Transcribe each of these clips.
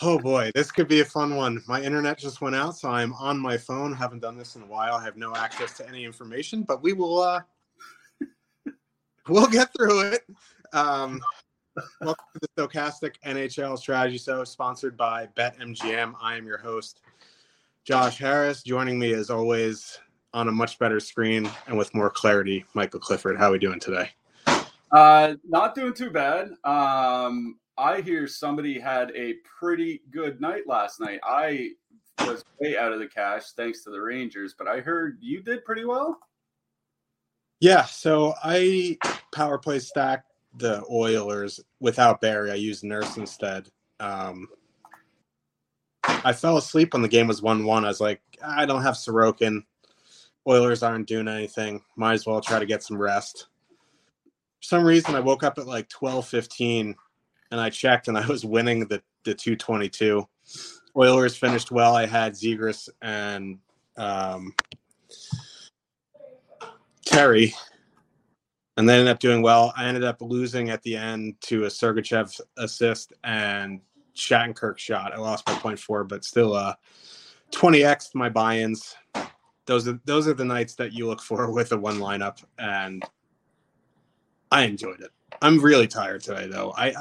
Oh boy, this could be a fun one. My internet just went out, so I'm on my phone. Haven't done this in a while. I have no access to any information, but we will uh we'll get through it. Um welcome to the Stokastic NHL Strategy Show, sponsored by BetMGM. I am your host, Josh Harris. Joining me as always on a much better screen and with more clarity, Michael Clifford. How are we doing today? Uh not doing too bad. Um I hear somebody had a pretty good night last night. I was way out of the cash thanks to the Rangers, but I heard you did pretty well. Yeah, so I power play stacked the Oilers without Barrie. I used Nurse instead. Um, I fell asleep when the game was one-one. I was like, I don't have Sorokin. Oilers aren't doing anything. Might as well try to get some rest. For some reason, I woke up at like twelve fifteen and I checked and I was winning the the 222. Oilers finished well. I had Zegras and um, Terry, and they ended up doing well. I ended up losing at the end to a Sergachev assist and Shattenkirk shot. I lost by 0.4, but still uh 20x my buy-ins. Those are those are the nights that you look for with a one lineup, and I enjoyed it. I'm really tired today, though. I,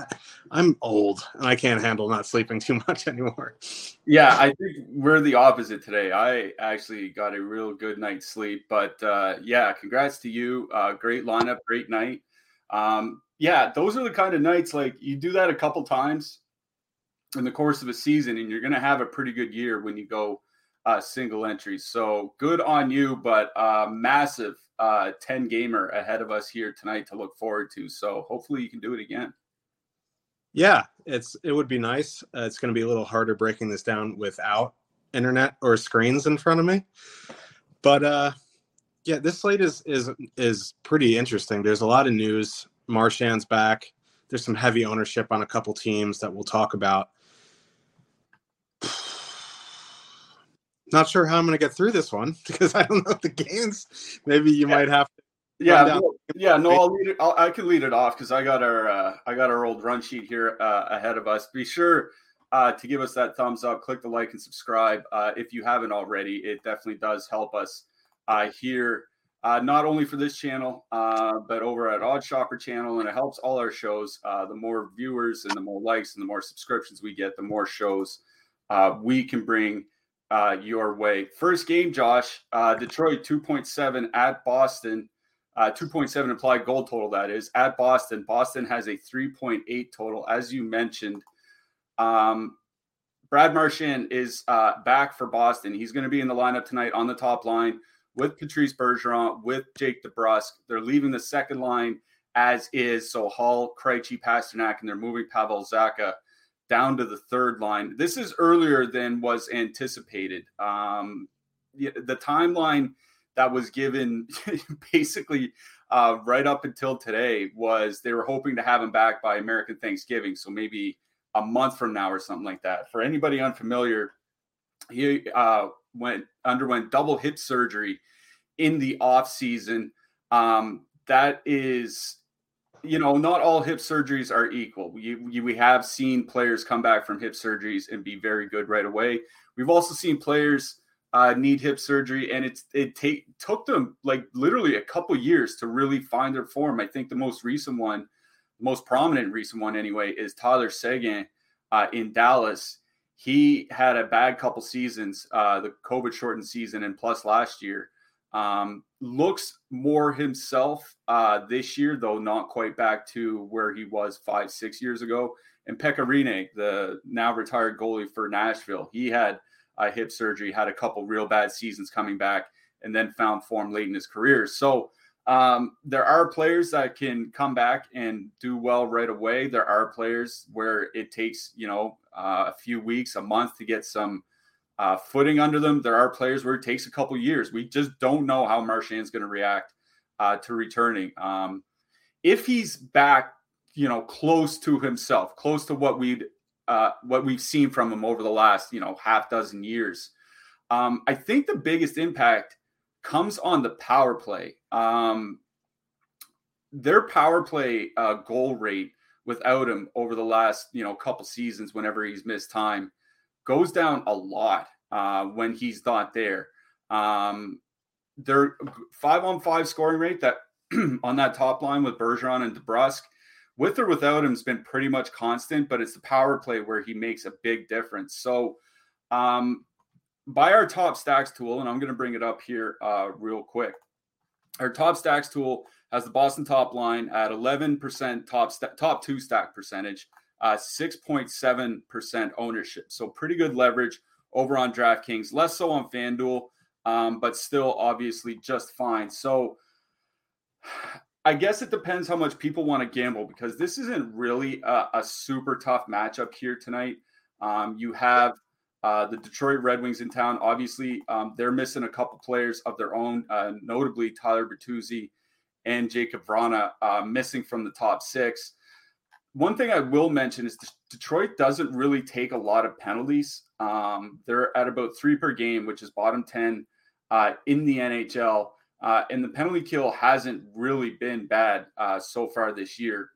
I am old and I can't handle not sleeping too much anymore. Yeah, I think we're the opposite today. I actually got a real good night's sleep, but uh, yeah, congrats to you. Uh, great lineup, great night. Um, yeah, those are the kind of nights like you do that a couple times in the course of a season, and you're going to have a pretty good year when you go uh, single entries. So good on you, but uh, massive uh, 10 gamer ahead of us here tonight to look forward to. So hopefully you can do it again. Yeah, it's it would be nice. Uh, it's going to be a little harder breaking this down without internet or screens in front of me. But uh yeah, this slate is is is pretty interesting. There's a lot of news. Marchand's back. There's some heavy ownership on a couple teams that we'll talk about. Not sure how I'm going to get through this one because I don't know the games. Maybe you yeah. might have to. Yeah, no, yeah, no, I'll lead it. I'll, i can lead it off because I got our uh, I got our old run sheet here uh, ahead of us. Be sure uh, to give us that thumbs up, click the like and subscribe uh, if you haven't already. It definitely does help us uh, here, uh, not only for this channel, uh, but over at Odd Shopper channel, and it helps all our shows. Uh, the more viewers and the more likes and the more subscriptions we get, the more shows uh, we can bring uh, your way. First game, Josh, uh, Detroit 2.7 at Boston. Uh, 2.7 implied goal total, that is, at Boston. Boston has a 3.8 total, as you mentioned. Um, Brad Marchand is uh, back for Boston. He's going to be in the lineup tonight on the top line with Patrice Bergeron, with Jake DeBrusk. They're leaving the second line as is. So Hall, Krejci, Pastrnak, and they're moving Pavel Zacha down to the third line. This is earlier than was anticipated. Um, the timeline that was given basically uh, right up until today was they were hoping to have him back by American Thanksgiving. So maybe a month from now or something like that. For anybody unfamiliar, he uh, went underwent double hip surgery in the off season. Um, that is you know, not all hip surgeries are equal. We, we, we have seen players come back from hip surgeries and be very good right away. We've also seen players uh, need hip surgery, and it's it take took them like literally a couple years to really find their form. I think the most recent one, the most prominent recent one anyway, is Tyler Seguin uh, in Dallas. he had a bad couple seasons, uh, the COVID shortened season, and plus last year. Um, looks more himself uh, this year, though not quite back to where he was five, six years ago. And Pekka Rinne, the now retired goalie for Nashville, he had a hip surgery, had a couple real bad seasons coming back, and then found form late in his career. So um, there are players that can come back and do well right away. There are players where it takes, you know, uh, a few weeks, a month to get some – uh, footing under them. There are players where it takes a couple years. We just don't know how Marchand's going to react uh, to returning. Um, if he's back, you know, close to himself, close to what we'd uh, what we've seen from him over the last, you know, half dozen years, um, I think the biggest impact comes on the power play. Um, their power play uh, goal rate without him over the last, you know, couple seasons, whenever he's missed time, goes down a lot uh, when he's not there. Um, their five on five scoring rate that on that top line with Bergeron and DeBrusk, with or without him, has been pretty much constant. But it's the power play where he makes a big difference. So, um, by our top stacks tool, and I'm going to bring it up here uh, real quick. Our top stacks tool has the Boston top line at 11% top st- top two stack percentage uh, 6.7% ownership. So pretty good leverage over on DraftKings, less so on FanDuel, um, but still obviously just fine. So I guess it depends how much people want to gamble because this isn't really a, a super tough matchup here tonight. Um, you have uh, the Detroit Red Wings in town. Obviously, um, they're missing a couple players of their own, uh, notably Tyler Bertuzzi and Jakub Vrana uh, missing from the top six one thing I will mention is Detroit doesn't really take a lot of penalties. Um, they're at about three per game, which is bottom 10 uh, in the NHL. Uh, and the penalty kill hasn't really been bad uh, so far this year.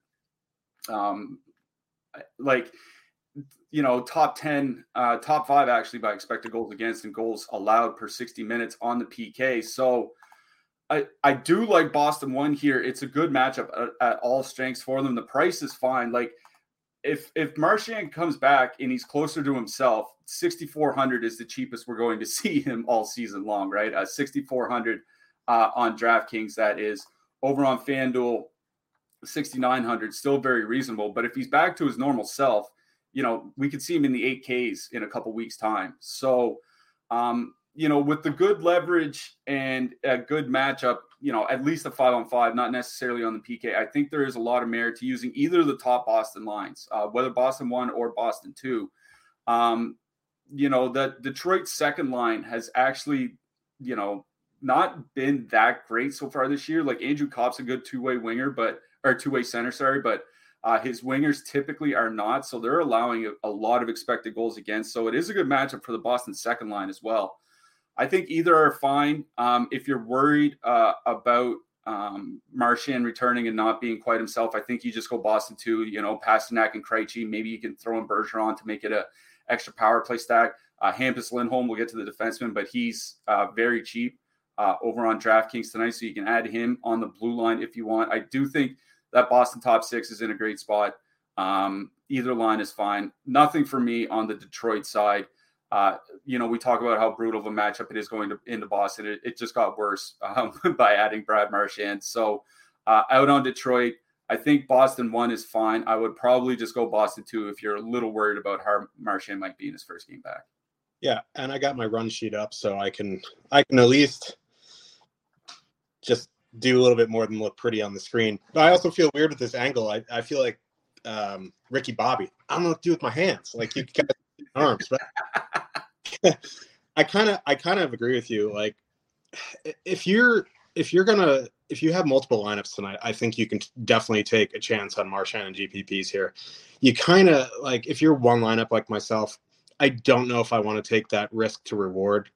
Um, like, you know, top 10, uh, top five actually by expected goals against and goals allowed per 60 minutes on the PK. So, I, I do like Boston one here. It's a good matchup at, at, all strengths for them. The price is fine. Like if if Marchand comes back and he's closer to himself, 6400 is the cheapest we're going to see him all season long, right? Uh, 6400 uh, on DraftKings that is over on FanDuel 6900 still very reasonable, but if he's back to his normal self, you know, we could see him in the 8Ks in a couple weeks time. So um you know, with the good leverage and a good matchup, you know, at least a five on five, not necessarily on the PK. I think there is a lot of merit to using either of the top Boston lines, uh, whether Boston one or Boston two. Um, you know, the Detroit second line has actually, you know, not been that great so far this year. Like Andrew Copp's a good two way winger, but or two way center, sorry, but uh, his wingers typically are not. So they're allowing a, a lot of expected goals against. So it is a good matchup for the Boston second line as well. I think either are fine. Um, if you're worried uh, about um, Marchand returning and not being quite himself, I think you just go Boston two. You know, Pastrnak and Krejci. Maybe you can throw in Bergeron to make it a extra power play stack. Uh, Hampus Lindholm, we'll get to the defenseman, but he's uh, very cheap uh, over on DraftKings tonight, so you can add him on the blue line if you want. I do think that Boston top six is in a great spot. Um, either line is fine. Nothing for me on the Detroit side. Uh, you know, we talk about how brutal of a matchup it is going to into Boston. It, it just got worse um, by adding Brad Marchand. So uh, out on Detroit, I think Boston one is fine. I would probably just go Boston two if you're a little worried about how Marchand might be in his first game back. Yeah, and I got my run sheet up, so I can I can at least just do a little bit more than look pretty on the screen. But I also feel weird with this angle. I, I feel like um, Ricky Bobby. I don't know what to do with my hands. Like you guys arms, but I kind of I kind of agree with you. Like if you're if you're gonna if you have multiple lineups tonight, I think you can definitely take a chance on Marchand and GPPs here. You kind of like if you're one lineup like myself, I don't know if I want to take that risk to reward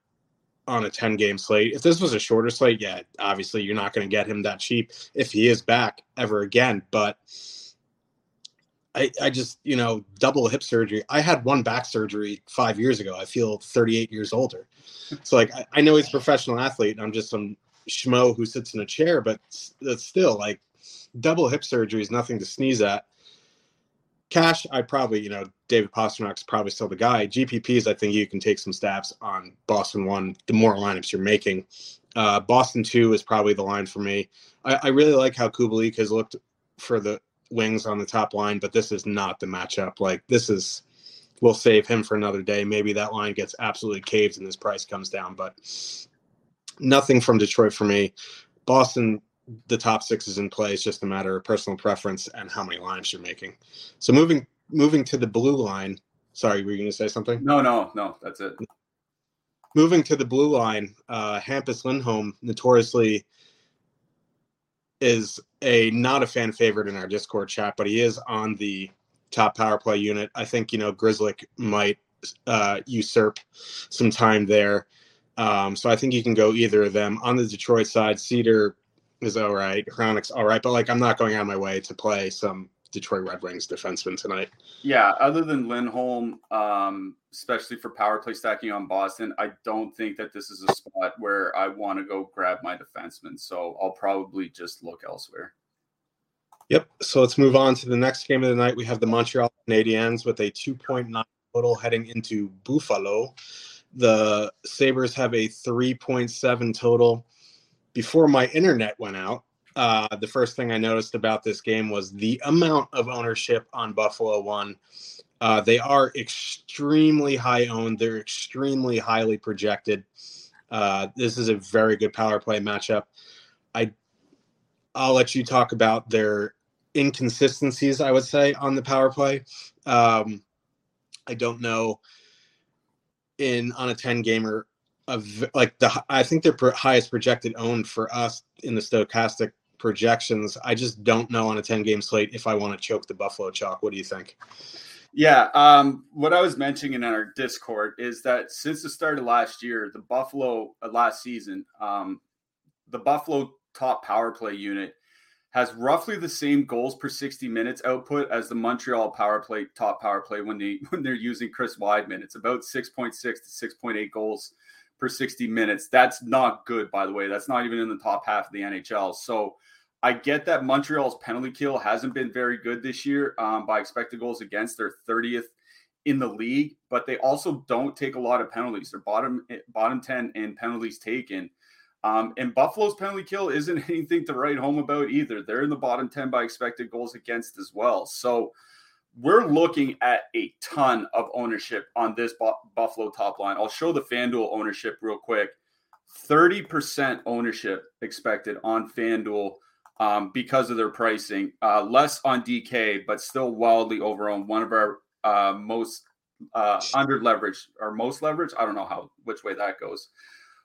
on a 10 game slate. If this was a shorter slate, yeah, obviously you're not going to get him that cheap if he is back ever again. But I, I just, you know, double hip surgery. I had one back surgery five years ago. I feel 38 years older. So, like, I, I know he's a professional athlete and I'm just some schmo who sits in a chair, but that's still like double hip surgery is nothing to sneeze at. cash, I probably, you know, David Pastrnak's probably still the guy. GPPs, I think you can take some stabs on Boston one. The more lineups you're making, uh, Boston two is probably the line for me. I, I really like how Kubalik has looked for the wings on the top line, but this is not the matchup. Like this is, we'll save him for another day. Maybe that line gets absolutely caved and this price comes down, but nothing from Detroit for me. Boston the top six is in play. It's just a matter of personal preference and how many lines you're making. So moving moving to the blue line. Sorry, were you going to say something? No, no, no. That's it. Moving to the blue line, uh, Hampus Lindholm notoriously is a not a fan favorite in our Discord chat, but he is on the top power play unit. I think you know Grzelcyk might uh, usurp some time there. Um, so I think you can go either of them. On the Detroit side, Seider is all right. Hronek's all right, but like I'm not going out of my way to play some Detroit Red Wings defenseman tonight. Yeah, other than Lindholm, um, especially for power play stacking on Boston, I don't think that this is a spot where I want to go grab my defenseman. So I'll probably just look elsewhere. Yep. So let's move on to the next game of the night. We have the Montreal Canadiens with a 2.9 total heading into Buffalo. The Sabres have a 3.7 total before my internet went out, uh, the first thing I noticed about this game was the amount of ownership on Buffalo One. Uh, they are extremely high owned. They're extremely highly projected. Uh, this is a very good power play matchup. I, I'll let you talk about their inconsistencies. I would say on the power play. Um, I don't know in on a ten gamer of like the I think they're highest projected owned for us in the Stokastic projections. I just don't know on a 10 game slate if I want to choke the Buffalo chalk. What do you think? Yeah, um, what I was mentioning in our Discord is that since the start of last year, the Buffalo uh, last season, um, the Buffalo top power play unit has roughly the same goals per 60 minutes output as the Montreal power play top power play when they when they're using Chris Wideman. It's about 6.6 to 6.8 goals per 60 minutes. That's not good, by the way. That's not even in the top half of the NHL. So I get that Montreal's penalty kill hasn't been very good this year um, by expected goals against. They're 30th in the league, but they also don't take a lot of penalties. They're bottom bottom 10 in penalties taken. Um, and Buffalo's penalty kill isn't anything to write home about either. They're in the bottom 10 by expected goals against as well. So we're looking at a ton of ownership on this Buffalo top line. I'll show the FanDuel ownership real quick. 30% ownership expected on FanDuel um, because of their pricing. Uh, less on DK, but still wildly over on one of our uh, most uh, under leveraged or most leverage. I don't know how which way that goes.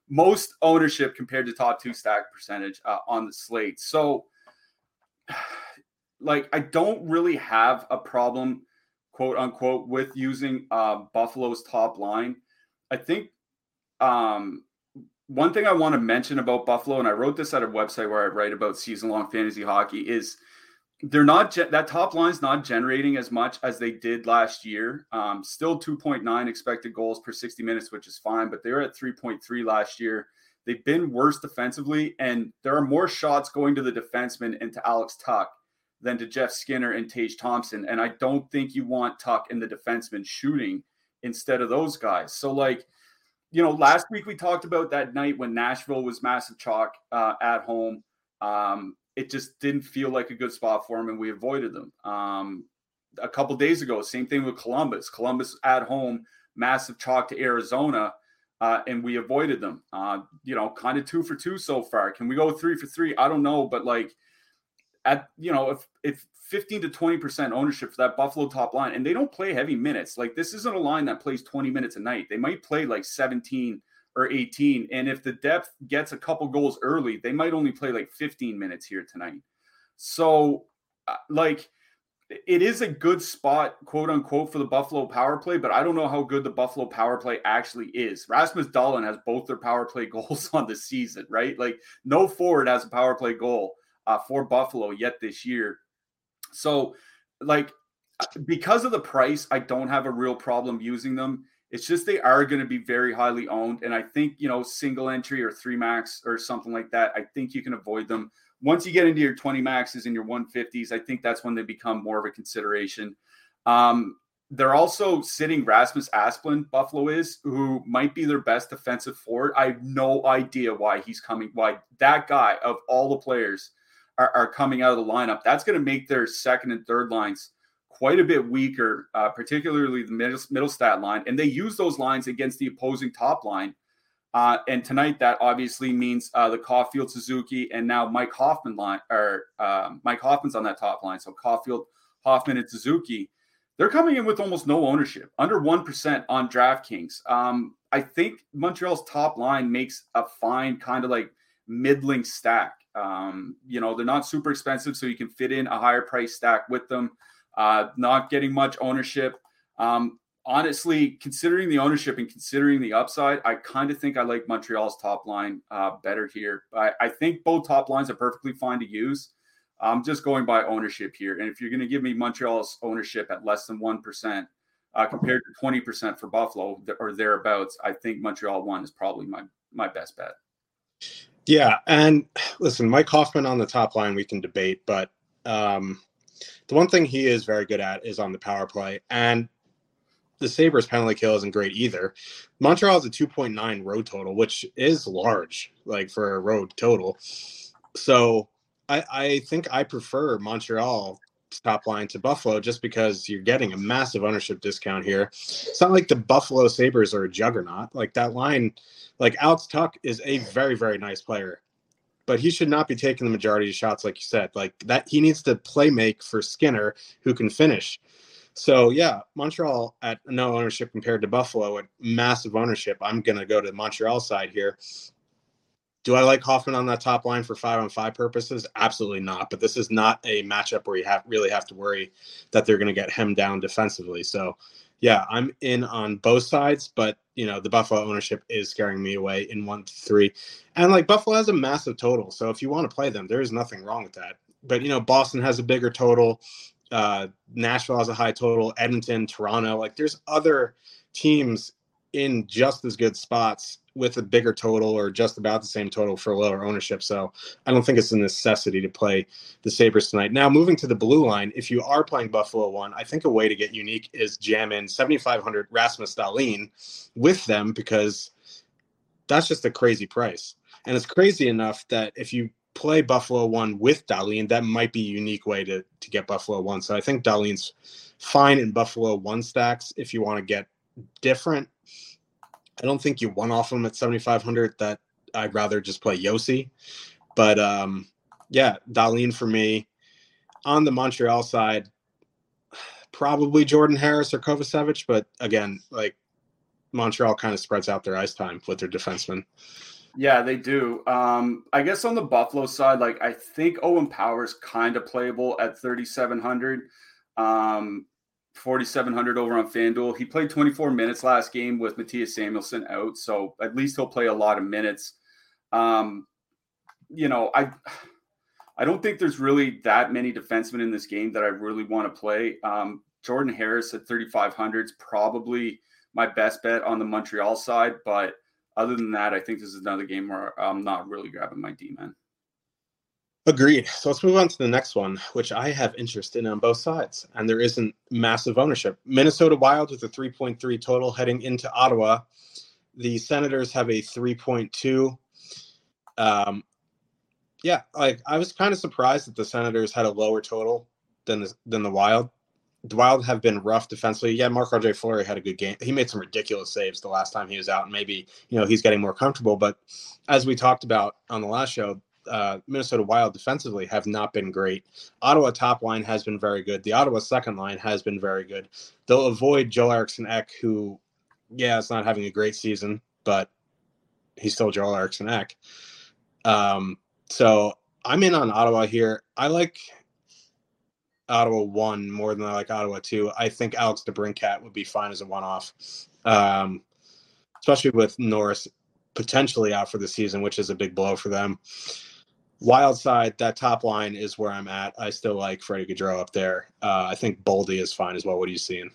Most ownership compared to top two stack percentage uh, on the slate. So like I don't really have a problem, quote unquote, with using uh, Buffalo's top line. I think um, one thing I want to mention about Buffalo, and I wrote this at a website where I write about season long fantasy hockey, is they're not that top line's not generating as much as they did last year. Um, still 2.9 expected goals per 60 minutes, which is fine, but they were at 3.3 last year. They've been worse defensively, and there are more shots going to the defenseman and to Alex Tuch than to Jeff Skinner and Tage Thompson. And I don't think you want Tuch and the defenseman shooting instead of those guys. So, like, you know, last week we talked about that night when Nashville was massive chalk uh, at home. Um, it just didn't feel like a good spot for them, and we avoided them. Um, a couple days ago, same thing with Columbus. Columbus at home, massive chalk to Arizona. Uh, and we avoided them. Uh, you know, kind of two for two so far. Can we go three for three? I don't know, but like at you know if if 15 to 20 percent ownership for that Buffalo top line, and they don't play heavy minutes. Like this isn't a line that plays 20 minutes a night. They might play like 17 or 18, and if the depth gets a couple goals early, they might only play like 15 minutes here tonight. So, uh, like it is a good spot, quote unquote, for the Buffalo power play, but I don't know how good the Buffalo power play actually is. Rasmus Dahlin has both their power play goals on the season, right? Like no forward has a power play goal uh, for Buffalo yet this year. So, like, because of the price, I don't have a real problem using them. It's just they are going to be very highly owned. And I think, you know, single entry or three max or something like that, I think you can avoid them. Once you get into your 20 maxes and your 150s, I think that's when they become more of a consideration. Um, they're also sitting Rasmus Asplund, Buffalo is, who might be their best defensive forward. I have no idea why he's coming, why that guy of all the players are, are coming out of the lineup. That's going to make their second and third lines quite a bit weaker, uh, particularly the middle, middle stat line. And they use those lines against the opposing top line. Uh, and tonight, that obviously means uh, the Caufield, Suzuki, and now Mike Hoffman line, or uh, Mike Hoffman's on that top line. So Caufield, Hoffman, and Suzuki they're coming in with almost no ownership, under 1% on DraftKings. Um, I think Montreal's top line makes a fine kind of like middling stack. Um, you know, they're not super expensive, so you can fit in a higher price stack with them. Uh, not getting much ownership. Um, honestly, considering the ownership and considering the upside, I kind of think I like Montreal's top line uh, better here. I, I think both top lines are perfectly fine to use. I'm just going by ownership here. And if you're going to give me Montreal's ownership at less than 1% uh, compared to 20% for Buffalo or thereabouts, I think Montreal one is probably my, my best bet. Yeah. And listen, Mike Hoffman on the top line, we can debate, but um, the one thing he is very good at is on the power play. And the Sabres penalty kill isn't great either. Montreal has a 2.9 road total, which is large, like for a road total. So I, I think I prefer Montreal top line to Buffalo just because you're getting a massive ownership discount here. It's not like the Buffalo Sabres are a juggernaut. Like that line, like Alex Tuch is a very, very nice player, but he should not be taking the majority of shots, like you said. Like that, he needs to play make for Skinner, who can finish. So yeah, Montreal at no ownership compared to Buffalo at massive ownership. I'm gonna go to the Montreal side here. Do I like Hoffman on that top line for five on five purposes? Absolutely not. But this is not a matchup where you have really have to worry that they're going to get hemmed down defensively. So, yeah, I'm in on both sides, but you know the Buffalo ownership is scaring me away in one to three, and like Buffalo has a massive total. So if you want to play them, there is nothing wrong with that. But you know Boston has a bigger total, uh, Nashville has a high total, Edmonton, Toronto, like there's other teams in just as good spots with a bigger total or just about the same total for lower ownership. So I don't think it's a necessity to play the Sabres tonight. Now, moving to the blue line, if you are playing Buffalo one, I think a way to get unique is jam in 7,500 Rasmus Dahlin with them because that's just a crazy price. And it's crazy enough that if you play Buffalo one with Dahlin, that might be a unique way to, to get Buffalo one. So I think Dahlin's fine in Buffalo one stacks if you want to get different I don't think you won off him at 7,500. That I'd rather just play Josi. But um, yeah, Dahlin for me. On the Montreal side, probably Jordan Harris or Kovacevic. But again, like Montreal kind of spreads out their ice time with their defensemen. Yeah, they do. Um, I guess on the Buffalo side, like I think Owen Power's kind of playable at 3,700. Um, 4,700 over on FanDuel. He played 24 minutes last game with Mattias Samuelsson out, so at least he'll play a lot of minutes. Um, you know, I I don't think there's really that many defensemen in this game that I really want to play. Um, Jordan Harris at 3,500 is probably my best bet on the Montreal side, but other than that, I think this is another game where I'm not really grabbing my D man. Agreed. So let's move on to the next one, which I have interest in on both sides, and there isn't massive ownership. Minnesota Wild with a 3.3 total heading into Ottawa. The Senators have a 3.2. Um, yeah, like I was kind of surprised that the Senators had a lower total than the, than the Wild. The Wild have been rough defensively. Yeah, Marc-Andre Fleury had a good game. He made some ridiculous saves the last time he was out, and maybe you know he's getting more comfortable. But as we talked about on the last show, uh, Minnesota Wild defensively have not been great. Ottawa top line has been very good. The Ottawa second line has been very good. They'll avoid Joel Eriksson Ek, who, yeah, is not having a great season, but he's still Joel Eriksson Ek. Um, so I'm in on Ottawa here. I like Ottawa one more than I like Ottawa two. I think Alex DeBrincat would be fine as a one off, um, especially with Norris potentially out for the season, which is a big blow for them. Wild side, that top line is where I'm at. I still like Freddie Gaudreau up there. Uh, I think Boldy is fine as well. What are you seeing?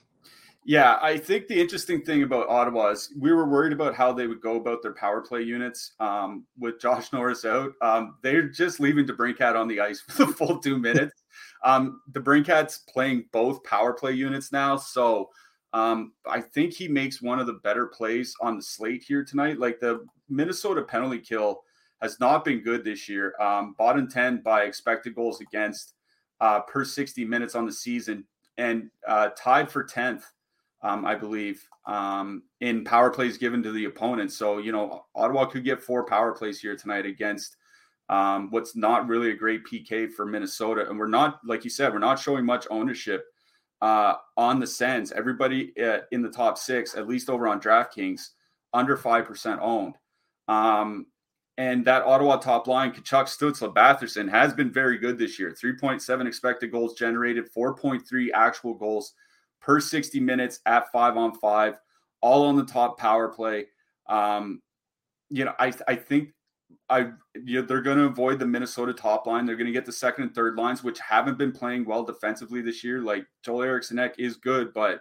Yeah, I think the interesting thing about Ottawa is we were worried about how they would go about their power play units um, with Josh Norris out. Um, they're just leaving DeBrincat on the ice for the full two minutes. Um, DeBrincat's playing both power play units now, so um, I think he makes one of the better plays on the slate here tonight. Like the Minnesota penalty kill has not been good this year. Um, bottom ten by expected goals against uh, per sixty minutes on the season, and uh, tied for tenth um, I believe, um, in power plays given to the opponent. So, you know, Ottawa could get four power plays here tonight against um, what's not really a great PK for Minnesota. And we're not, like you said, we're not showing much ownership uh, on the Sens. Everybody uh, in the top six, at least over on DraftKings, under 5% owned. Um, and that Ottawa top line, Tkachuk, Stutzle, Batherson, has been very good this year. 3.7 expected goals generated, 4.3 actual goals per 60 minutes at five on five, all on the top power play. Um, you know, I I think I you know, they're going to avoid the Minnesota top line. They're going to get the second and third lines, which haven't been playing well defensively this year. Like Joel Eriksson is good, but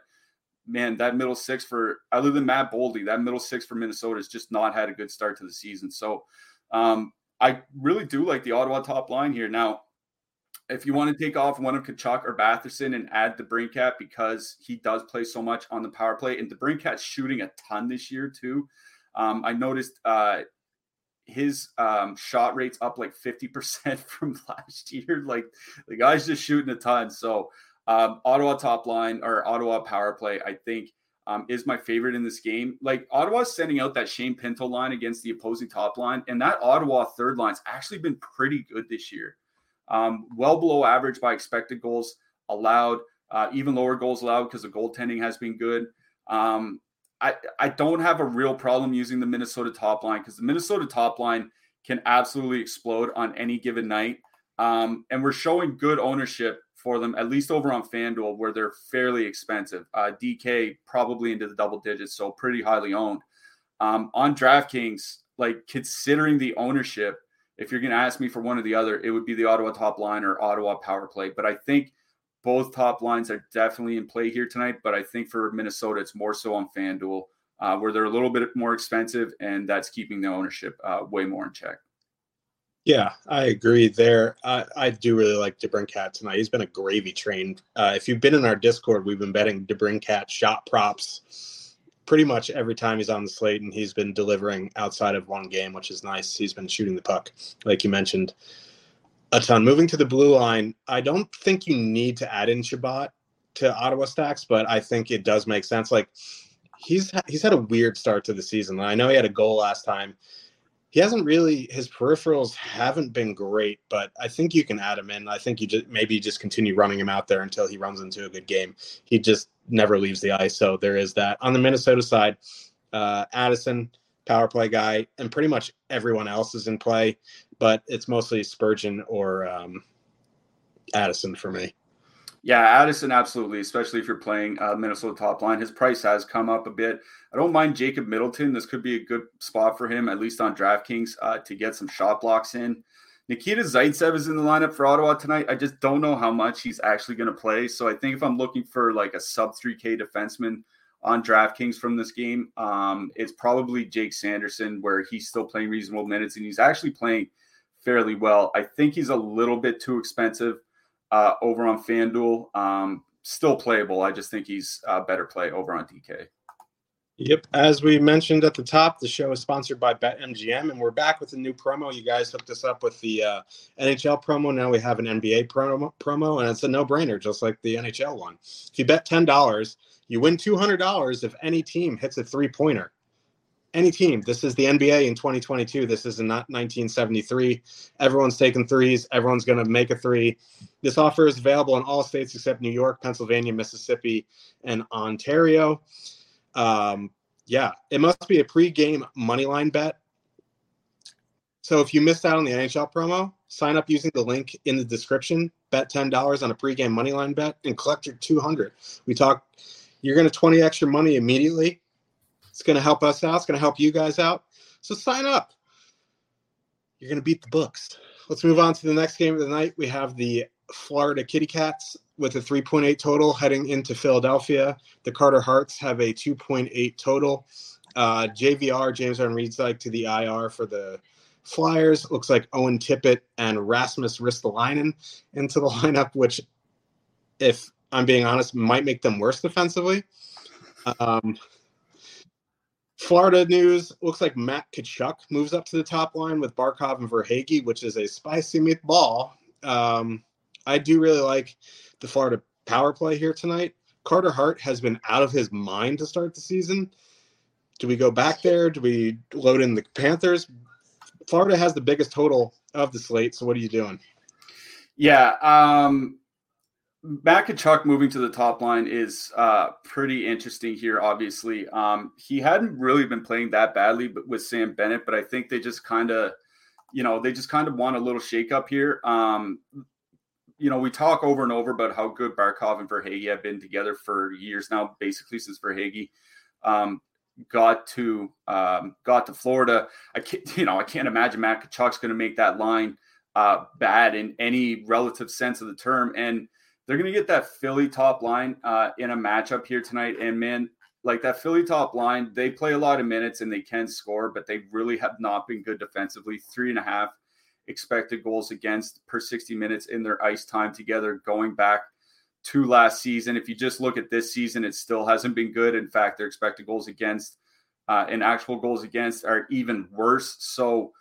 man, that middle six for other than Matt Boldy, that middle six for Minnesota has just not had a good start to the season. So um, I really do like the Ottawa top line here. Now, if you want to take off one of Tkachuk or Batherson and add the DeBrincat because he does play so much on the power play, and the DeBrincat's shooting a ton this year too. Um, I noticed uh, his um, shot rate's up like 50% from last year. Like the guy's just shooting a ton. So um, Ottawa top line or Ottawa power play, I think, um, is my favorite in this game. Like Ottawa's sending out that Shane Pinto line against the opposing top line, and that Ottawa third line's actually been pretty good this year um, well below average by expected goals allowed, uh, even lower goals allowed because the goaltending has been good. Um, I, I don't have a real problem using the Minnesota top line because the Minnesota top line can absolutely explode on any given night. Um, and we're showing good ownership for them, at least over on FanDuel, where they're fairly expensive. Uh, DK probably into the double digits, so pretty highly owned. Um, on DraftKings, like considering the ownership, if you're going to ask me for one or the other, it would be the Ottawa top line or Ottawa power play. But I think both top lines are definitely in play here tonight. But I think for Minnesota, it's more so on FanDuel, uh, where they're a little bit more expensive, and that's keeping the ownership uh, way more in check. Yeah, I agree there. I, I do really like DeBrincat tonight. He's been a gravy train. Uh, if you've been in our Discord, we've been betting DeBrincat shot props pretty much every time he's on the slate, and he's been delivering outside of one game, which is nice. He's been shooting the puck, like you mentioned, a ton. Moving to the blue line, I don't think you need to add in Chabot to Ottawa stacks, but I think it does make sense. Like he's he's had a weird start to the season. I know he had a goal last time. He hasn't really his peripherals haven't been great, but I think you can add him in. I think you just maybe just continue running him out there until he runs into a good game. He just never leaves the ice. So there is that. On the Minnesota side, uh, Addison, power play guy, and pretty much everyone else is in play, but it's mostly Spurgeon or um, Addison for me. Yeah, Addison, absolutely, especially if you're playing uh, Minnesota top line. His price has come up a bit. I don't mind Jacob Middleton. This could be a good spot for him, at least on DraftKings, uh, to get some shot blocks in. Nikita Zaitsev is in the lineup for Ottawa tonight. I just don't know how much he's actually going to play. So I think if I'm looking for like a sub 3K defenseman on DraftKings from this game, um, it's probably Jake Sanderson, where he's still playing reasonable minutes and he's actually playing fairly well. I think he's a little bit too expensive uh, over on FanDuel. Um, still playable. I just think he's a better play over on DK. Yep. As we mentioned at the top, the show is sponsored by BetMGM, and we're back with a new promo. You guys hooked us up with the uh, NHL promo. Now we have an NBA promo, promo, and it's a no brainer, just like the NHL one. If you bet $10, you win $200 if any team hits a three pointer. Any team. This is the NBA in 2022. This is not 1973. Everyone's taking threes. Everyone's going to make a three. This offer is available in all states except New York, Pennsylvania, Mississippi, and Ontario. Um, yeah, it must be a pre-game money line bet. So if you missed out on the NHL promo, sign up using the link in the description. Bet ten dollars on a pre-game money line bet and collect your two hundred. We talk. You're going to twenty extra money immediately. It's going to help us out. It's going to help you guys out. So sign up. You're going to beat the books. Let's move on to the next game of the night. We have the Florida Kitty Cats with a 3.8 total heading into Philadelphia. The Carter Hearts have a 2.8 total. Uh, JVR, James Van Riemsdyk, to the IR for the Flyers. Looks like Owen Tippett and Rasmus Ristolainen into the lineup, which, if I'm being honest, might make them worse defensively. Um, Florida news looks like Matt Tkachuk moves up to the top line with Barkov and Verhaeghe, which is a spicy meatball. Um, I do really like the Florida power play here tonight. Carter Hart has been out of his mind to start the season. Do we go back there? Do we load in the Panthers? Florida has the biggest total of the slate. So what are you doing? Yeah, um, Matt Tkachuk moving to the top line is uh, pretty interesting here. Obviously, um, he hadn't really been playing that badly with Sam Bennett, but I think they just kind of, you know, they just kind of want a little shakeup here. Um, you know, we talk over and over about how good Barkov and Verhaeghe have been together for years now, basically since Verhaeghe um, got to um, got to Florida. I can't, you know, I can't imagine Matt Tkachuk's going to make that line uh, bad in any relative sense of the term. And they're going to get that Philly top line uh, in a matchup here tonight. And man, like that Philly top line, they play a lot of minutes and they can score, but they really have not been good defensively. Three and a half expected goals against per 60 minutes in their ice time together going back to last season. If you just look at this season, it still hasn't been good. In fact, their expected goals against uh, and actual goals against are even worse. So,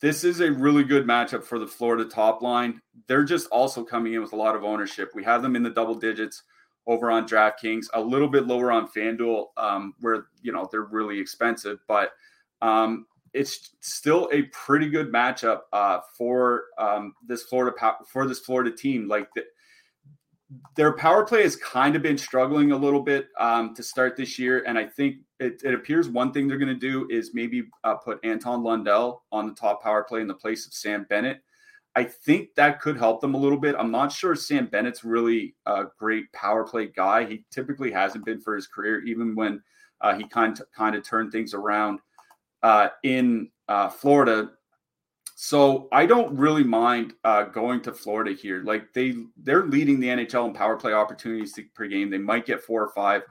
this is a really good matchup for the Florida top line. They're just also coming in with a lot of ownership. We have them in the double digits over on DraftKings, a little bit lower on FanDuel, um, where you know they're really expensive, but um, it's still a pretty good matchup uh, for um, this Florida for this Florida team. Like the, their power play has kind of been struggling a little bit um, to start this year, and I think it, it appears one thing they're going to do is maybe uh, put Anton Lundell on the top power play in the place of Sam Bennett. I think that could help them a little bit. I'm not sure Sam Bennett's really a great power play guy. He typically hasn't been for his career, even when uh, he kind of, kind of turned things around uh, in uh, Florida so I don't really mind uh, going to Florida here. Like they they're leading the NHL in power play opportunities per game. They might get four or five.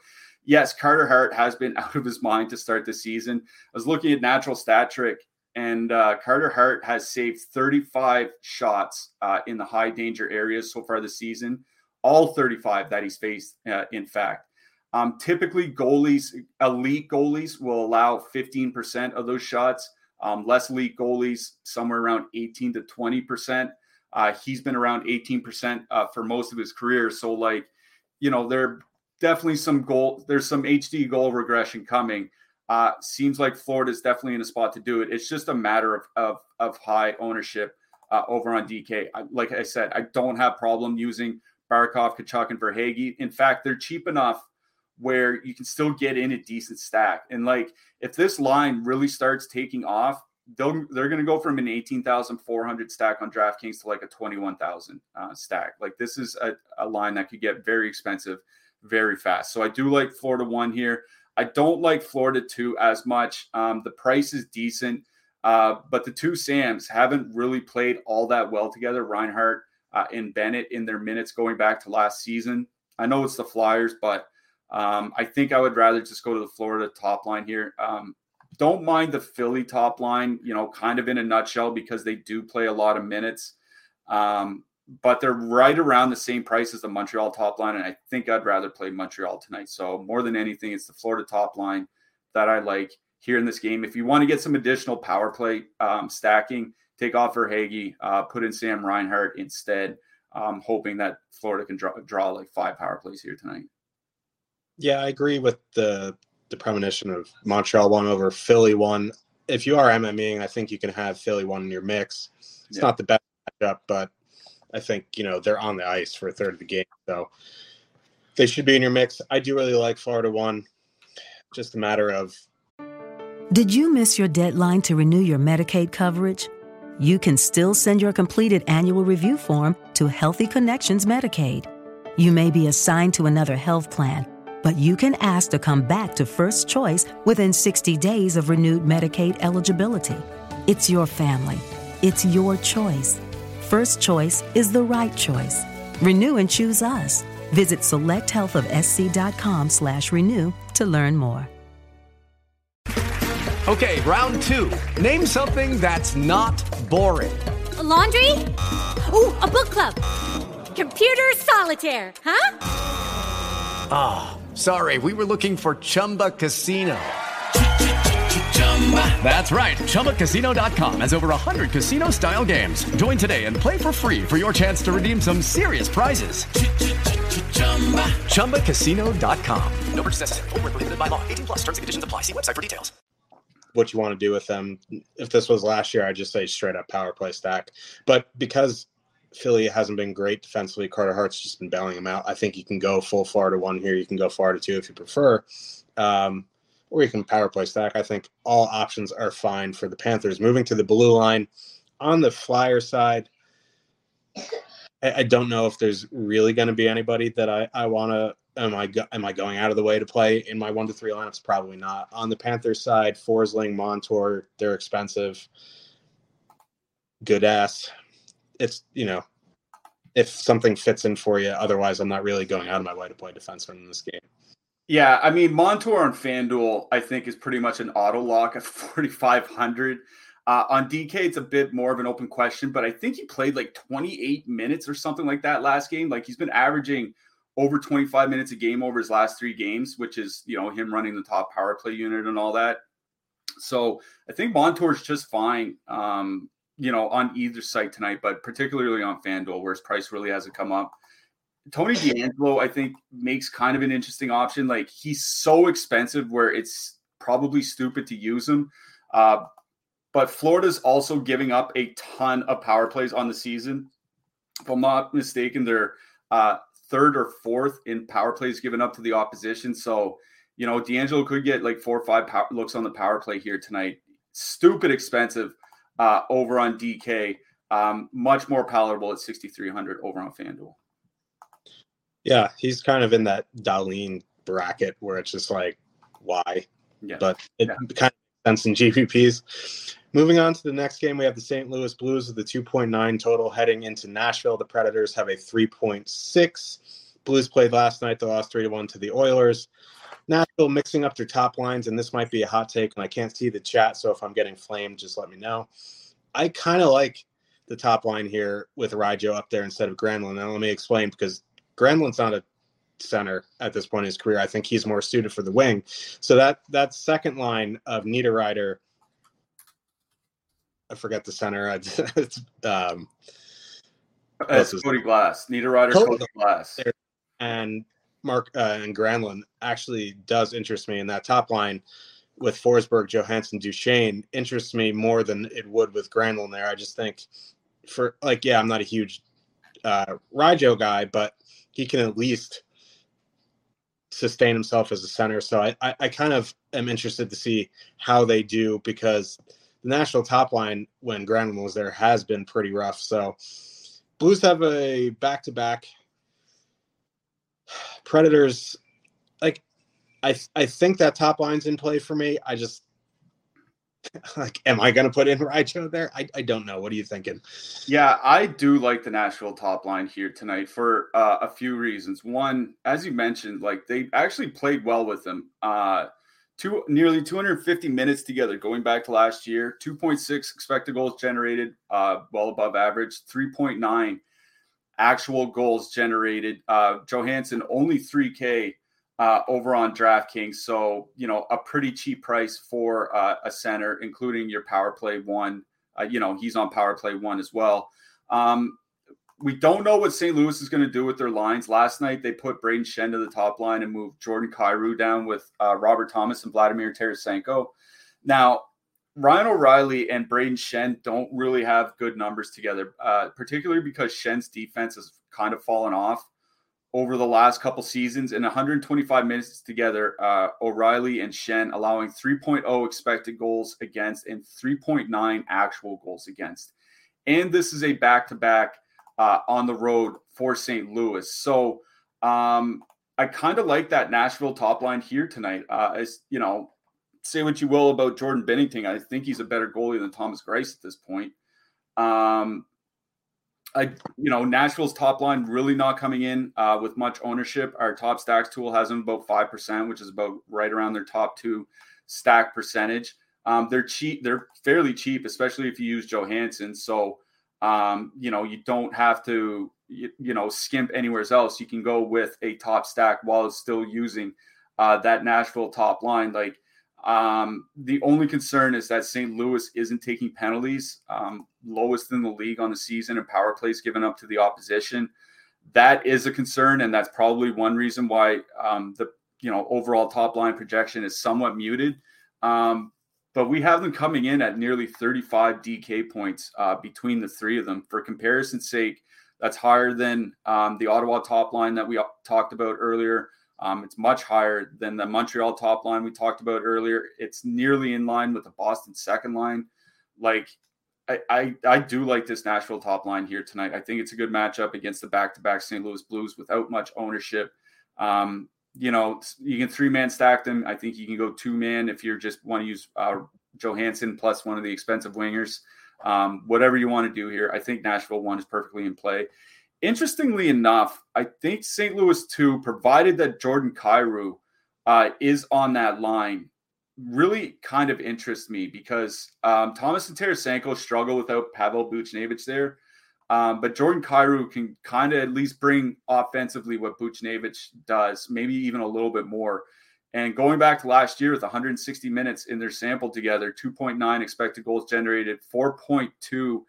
Yes, Carter Hart has been out of his mind to start the season. I was looking at natural stat trick, and uh, Carter Hart has saved 35 shots uh, in the high danger areas so far this season. All 35 that he's faced, uh, in fact. Um, typically, goalies, elite goalies, will allow 15% of those shots. Um, less elite goalies, somewhere around 18 to 20%. Uh, he's been around 18% uh, for most of his career. So, like, you know, there definitely some goal, there's some HD goal regression coming. Uh, seems like Florida is definitely in a spot to do it. It's just a matter of, of, of high ownership uh, over on DK. I, like I said, I don't have problem using Barkov, Tkachuk, and Verhaeghe. In fact, they're cheap enough where you can still get in a decent stack. And like if this line really starts taking off, they'll they're going to go from an 18,400 stack on DraftKings to like a 21,000 uh, stack. Like this is a, a line that could get very expensive very fast. So I do like Florida 1 here. I don't like Florida 2 as much. Um, the price is decent. Uh, but the two Sams haven't really played all that well together. Reinhart uh, and Bennett in their minutes going back to last season. I know it's the Flyers, but um, I think I would rather just go to the Florida top line here. Um, don't mind the Philly top line, you know, kind of in a nutshell because they do play a lot of minutes. Um, but they're right around the same price as the Montreal top line. And I think I'd rather play Montreal tonight. So more than anything, it's the Florida top line that I like here in this game. If you want to get some additional power play um, stacking, take off Verhaeghe, uh, put in Sam Reinhart instead. Um, hoping that Florida can draw, draw like five power plays here tonight. Yeah, I agree with the the premonition of Montreal one over Philly one. If you are MMEing, I think you can have Philly one in your mix. It's yeah. not the best matchup, but I think you know they're on the ice for a third of the game, so they should be in your mix. I do really like Florida one. Just a matter of. Did you miss your deadline to renew your Medicaid coverage? You can still send your completed annual review form to Healthy Connections Medicaid. You may be assigned to another health plan but you can ask to come back to First Choice within 60 days of renewed Medicaid eligibility. It's your family. It's your choice. First Choice is the right choice. Renew and choose us. Visit selecthealthofsc.com slash renew to learn more. Okay, round two. Name something that's not boring. A laundry? Ooh, a book club. Computer solitaire, huh? Ah, oh, sorry, we were looking for Chumba Casino. That's right. ChumbaCasino.com has over 100 casino style games. Join today and play for free for your chance to redeem some serious prizes. ChumbaCasino.com. No purchase necessary. Prohibited by law. 18 plus terms and conditions apply. See website for details. What you want to do with them. If this was last year, I'd just say straight up power play stack. But because Philly hasn't been great defensively, Carter Hart's just been bailing them out. I think you can go full far to one here. You can go far to two if you prefer. Um, or you can power play stack. I think all options are fine for the Panthers. Moving to the blue line on the flyer side, I, I don't know if there's really going to be anybody that I, I want to. Am I am I going out of the way to play in my one to three lineups? Probably not. On the Panthers side, Forsling, Montour, they're expensive. Good ass. It's you know, if something fits in for you. Otherwise, I'm not really going out of my way to play defenseman in this game. Yeah, I mean Montour on FanDuel, I think is pretty much an auto lock at 4,500. Uh, on DK, it's a bit more of an open question, but I think he played like 28 minutes or something like that last game. Like he's been averaging over 25 minutes a game over his last three games, which is you know him running the top power play unit and all that. So I think Montour's just fine, um, you know, on either site tonight, but particularly on FanDuel, where his price really hasn't come up. Tony DeAngelo, I think, makes kind of an interesting option. Like he's so expensive where it's probably stupid to use him. Uh, but Florida's also giving up a ton of power plays on the season. If I'm not mistaken, they're uh, third or fourth in power plays given up to the opposition. So, you know, DeAngelo could get like four or five power, looks on the power play here tonight. Stupid expensive uh, over on DK. Um, much more palatable at 6,300 over on FanDuel. Yeah, he's kind of in that Dahlin bracket where it's just like, why? Yeah. But it yeah. kind of makes sense in GPPs. Moving on to the next game, we have the St. Louis Blues with the 2.9 total heading into Nashville. The Predators have a 3.6. Blues played last night. They lost 3 to 1 to the Oilers. Nashville mixing up their top lines, and this might be a hot take, and I can't see the chat, so if I'm getting flamed, just let me know. I kind of like the top line here with Rijo up there instead of Granlund. Now, let me explain because Granlund's not a center at this point in his career. I think he's more suited for the wing. So that that second line of Niederreiter, I forget the center. it's um, it's Cody Glass, Niederreiter, Cody, Cody Glass, and Mark uh, and Granlund actually does interest me in that top line with Forsberg, Johansen, Duchene interests me more than it would with Granlund there. I just think for like, yeah, I'm not a huge uh, Rijo guy, but he can at least sustain himself as a center. So I, I, I, kind of am interested to see how they do because the national top line when Granlund was there has been pretty rough. So Blues have a back to back. Predators, like I I think that top line's in play for me. I just like, am I going to put in Rijo there? I, I don't know. What are you thinking? Yeah, I do like the Nashville top line here tonight for uh, a few reasons. One, as you mentioned, like they actually played well with them. Uh, two nearly 250 minutes together going back to last year. 2.6 expected goals generated, uh, well above average. 3.9 actual goals generated. Uh, Johansen only 3K uh, over on DraftKings. So, you know, a pretty cheap price for uh, a center, including your power play one. Uh, you know, he's on power play one as well. Um, we don't know what St. Louis is going to do with their lines. Last night, they put Brayden Schenn to the top line and moved Jordan Kyrou down with uh, Robert Thomas and Vladimir Tarasenko. Now, Ryan O'Reilly and Brayden Schenn don't really have good numbers together, uh, particularly because Schenn's defense has kind of fallen off over the last couple seasons in 125 minutes together, uh, O'Reilly and Schenn allowing 3.0 expected goals against and 3.9 actual goals against. And this is a back to back on the road for St. Louis. So um, I kind of like that Nashville top line here tonight. Uh, as you know, say what you will about Jordan Binnington. I think he's a better goalie than Thomas Greiss at this point. Um, I, you know, Nashville's top line really not coming in uh, with much ownership. Our top stacks tool has them about five percent, which is about right around their top two stack percentage. Um, they're cheap. They're fairly cheap, especially if you use Johansen. So, um, you know, you don't have to, you, you, know, skimp anywhere else. You can go with a top stack while still using uh, that Nashville top line. Like, um, the only concern is that St. Louis isn't taking penalties, um, lowest in the league on the season, and power plays given up to the opposition. That is a concern, and that's probably one reason why um, the you know overall top line projection is somewhat muted. Um, but we have them coming in at nearly 35 DK points uh, between the three of them. For comparison's sake, that's higher than um, the Ottawa top line that we talked about earlier. Um, it's much higher than the Montreal top line we talked about earlier. It's nearly in line with the Boston second line. Like, I, I, I do like this Nashville top line here tonight. I think it's a good matchup against the back to back St. Louis Blues without much ownership. Um, you know, you can three man stack them. I think you can go two man if you just want to use uh, Johansen plus one of the expensive wingers. Um, whatever you want to do here, I think Nashville one is perfectly in play. Interestingly enough, I think St. Louis two, provided that Jordan Kyrou uh, is on that line, really kind of interests me because um, Thomas and Tarasenko struggle without Pavel Buchnevich there. Um, but Jordan Kyrou can kind of at least bring offensively what Buchnevich does, maybe even a little bit more. And going back to last year with 160 minutes in their sample together, 2.9 expected goals generated, 4.2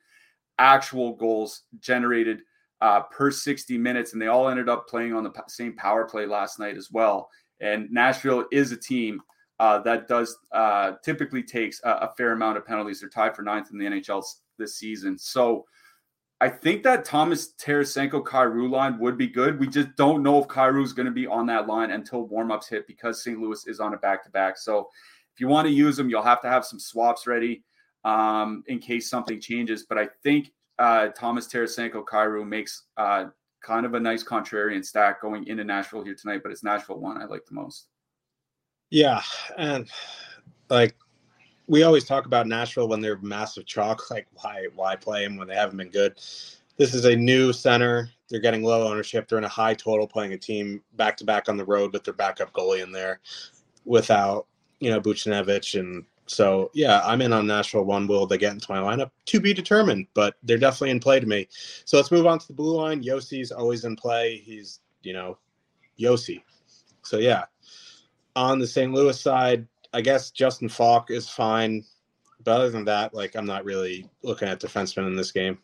actual goals generated uh, per 60 minutes. And they all ended up playing on the same power play last night as well. And Nashville is a team uh, that does uh, typically takes a, a, fair amount of penalties. They're tied for ninth in the NHL this season. So I think that Thomas Tarasenko Kyrou line would be good. We just don't know if Kyrou is going to be on that line until warmups hit because St. Louis is on a back to back. So if you want to use them, you'll have to have some swaps ready um, in case something changes. But I think uh, Thomas Tarasenko Kyrou makes uh, kind of a nice contrarian stack going into Nashville here tonight. But it's Nashville one I like the most. Yeah, and like we always talk about Nashville when they're massive chalk. Like, why why play them when they haven't been good? This is a new center. They're getting low ownership. They're in a high total, playing a team back to back on the road with their backup goalie in there, without you know Buchnevich and so yeah, I'm in on Nashville. One will they get into my lineup to be determined, but they're definitely in play to me. So let's move on to the blue line. Josi's always in play. He's you know Josi. So yeah, on the St. Louis side, I guess Justin Faulk is fine. But other than that, like I'm not really looking at defensemen in this game.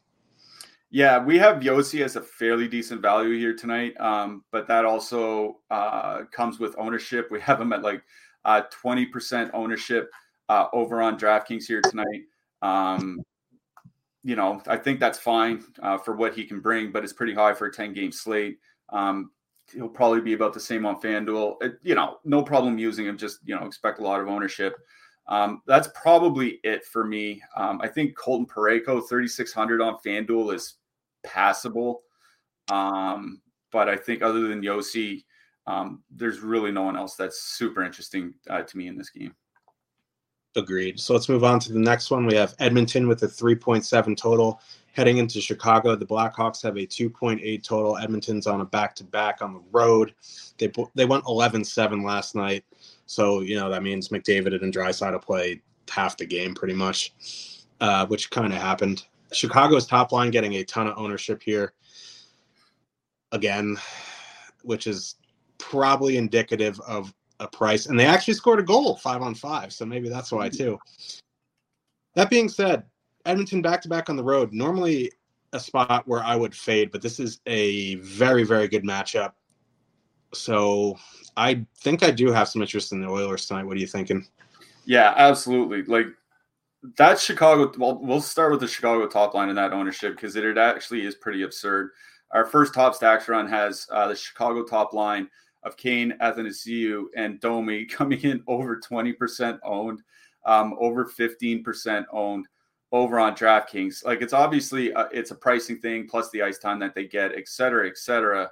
Yeah, we have Josi as a fairly decent value here tonight, um, but that also uh, comes with ownership. We have him at like uh, 20% ownership uh, over on DraftKings here tonight. Um, you know, I think that's fine uh, for what he can bring, but it's pretty high for a 10 game slate. Um, he'll probably be about the same on FanDuel. It, you know, no problem using him. Just you know, expect a lot of ownership. Um, that's probably it for me. Um, I think Colton Parayko 3600 on FanDuel is passable. Um, but I think other than Josi, um, there's really no one else that's super interesting uh, to me in this game. Agreed. So let's move on to the next one. We have Edmonton with a 3.7 total. Heading into Chicago, the Blackhawks have a 2.8 total. Edmonton's on a back-to-back on the road. They they went 11-7 last night, so you know that means McDavid and Draisaitl played half the game pretty much, uh, which kind of happened. Chicago's top line getting a ton of ownership here. Again, which is probably indicative of a price, and they actually scored a goal five on five, so maybe that's why too. That being said, Edmonton back to back on the road. Normally a spot where I would fade, but this is a very, very good matchup. So I think I do have some interest in the Oilers tonight. What are you thinking? Yeah, absolutely. Like that Chicago. Well, we'll start with the Chicago top line and that ownership because it, it actually is pretty absurd. Our first top stacks run has uh, the Chicago top line of Kane, Athanasiou, and Domi coming in over 20% owned, um, over 15% owned over on DraftKings. Like it's obviously uh, it's a pricing thing plus the ice time that they get, et cetera, et cetera.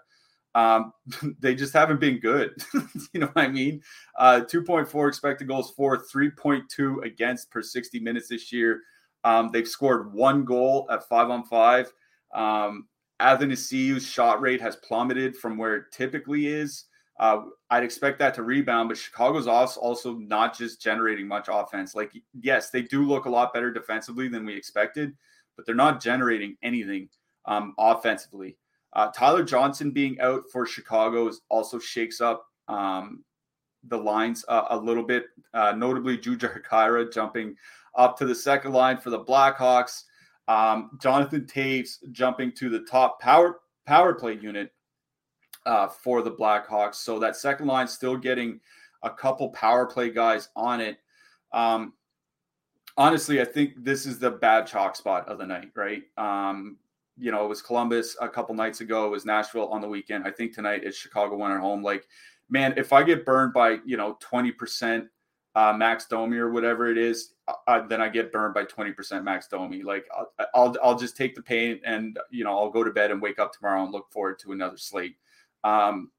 Um, they just haven't been good. you know what I mean? Uh, 2.4 expected goals for, 3.2 against per 60 minutes this year. Um, they've scored one goal at five on five. Um, Athanasiou's shot rate has plummeted from where it typically is. Uh, I'd expect that to rebound, but Chicago's also not just generating much offense. Like, yes, they do look a lot better defensively than we expected, but they're not generating anything um, offensively. Uh, Tyler Johnson being out for Chicago is also shakes up um, the lines uh, a little bit. Uh, notably, Jujhar Khaira jumping up to the second line for the Blackhawks. Um, Jonathan Toews jumping to the top power power play unit uh, for the Blackhawks. So that second line still getting a couple power play guys on it. Um, honestly, I think this is the bad chalk spot of the night, right? Um, you know, it was Columbus a couple nights ago. It was Nashville on the weekend. I think tonight it's Chicago one at home. Like, man, if I get burned by you know twenty percent uh, max domi or whatever it is, uh, uh then I get burned by twenty percent max domi. Like, I'll, I'll I'll just take the pain and you know I'll go to bed and wake up tomorrow and look forward to another slate. Um,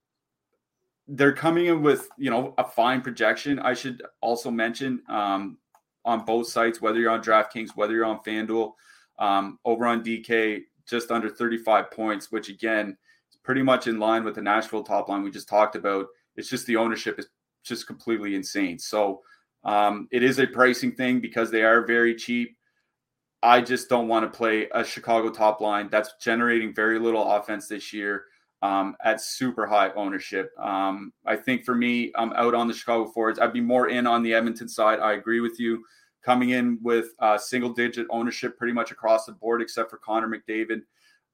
they're coming in with you know a fine projection. I should also mention um, on both sites, whether you're on DraftKings, whether you're on FanDuel, um, over on DK, just under 35 points, which again is pretty much in line with the Nashville top line we just talked about. It's just the ownership is just completely insane. So um, it is a pricing thing because they are very cheap. I just don't want to play a Chicago top line that's generating very little offense this year um, at super high ownership. Um, I think for me, I'm out on the Chicago Forwards. I'd be more in on the Edmonton side. I agree with you. Coming in with uh, single digit ownership pretty much across the board, except for Connor McDavid.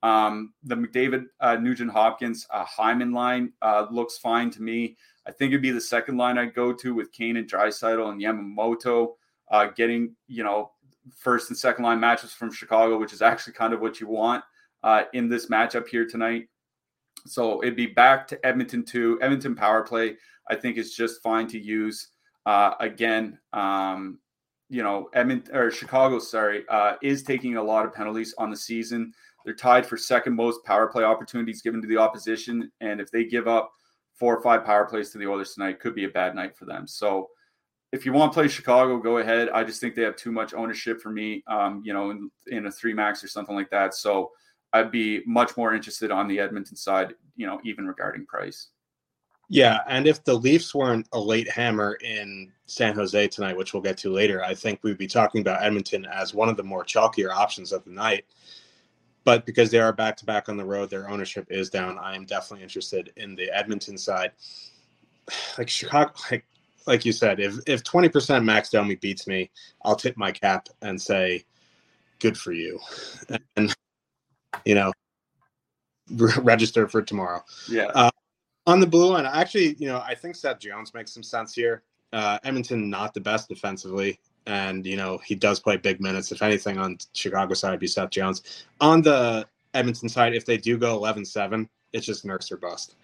Um, the McDavid, uh, Nugent Hopkins, uh, Hyman line uh, looks fine to me. I think it'd be the second line I'd go to with Kane and Draisaitl and Yamamoto uh, getting, you know, first and second line matches from Chicago, which is actually kind of what you want uh, in this matchup here tonight. So it'd be back to Edmonton two. Edmonton power play, I think, is just fine to use. Uh, again, um, you know, Edmonton or Chicago, sorry, uh, is taking a lot of penalties on the season. They're tied for second most power play opportunities given to the opposition, and if they give up four or five power plays to the Oilers tonight, could be a bad night for them. So, if you want to play Chicago, go ahead. I just think they have too much ownership for me. Um, you know, in, in a three max or something like that. So I'd be much more interested on the Edmonton side, you know, even regarding price. Yeah, and if the Leafs weren't a late hammer in San Jose tonight, which we'll get to later, I think we'd be talking about Edmonton as one of the more chalkier options of the night. But because they are back to back on the road, their ownership is down. I am definitely interested in the Edmonton side. Like Chicago, like like you said, if if twenty percent max domi beats me, I'll tip my cap and say, "Good for you." And you know, register for tomorrow. Yeah. Uh, on the blue line, actually, you know, I think Seth Jones makes some sense here. Uh, Edmonton not the best defensively, and you know he does play big minutes. If anything, on Chicago side, would be Seth Jones. On the Edmonton side, if they do go 11-7, it's just nurse or bust.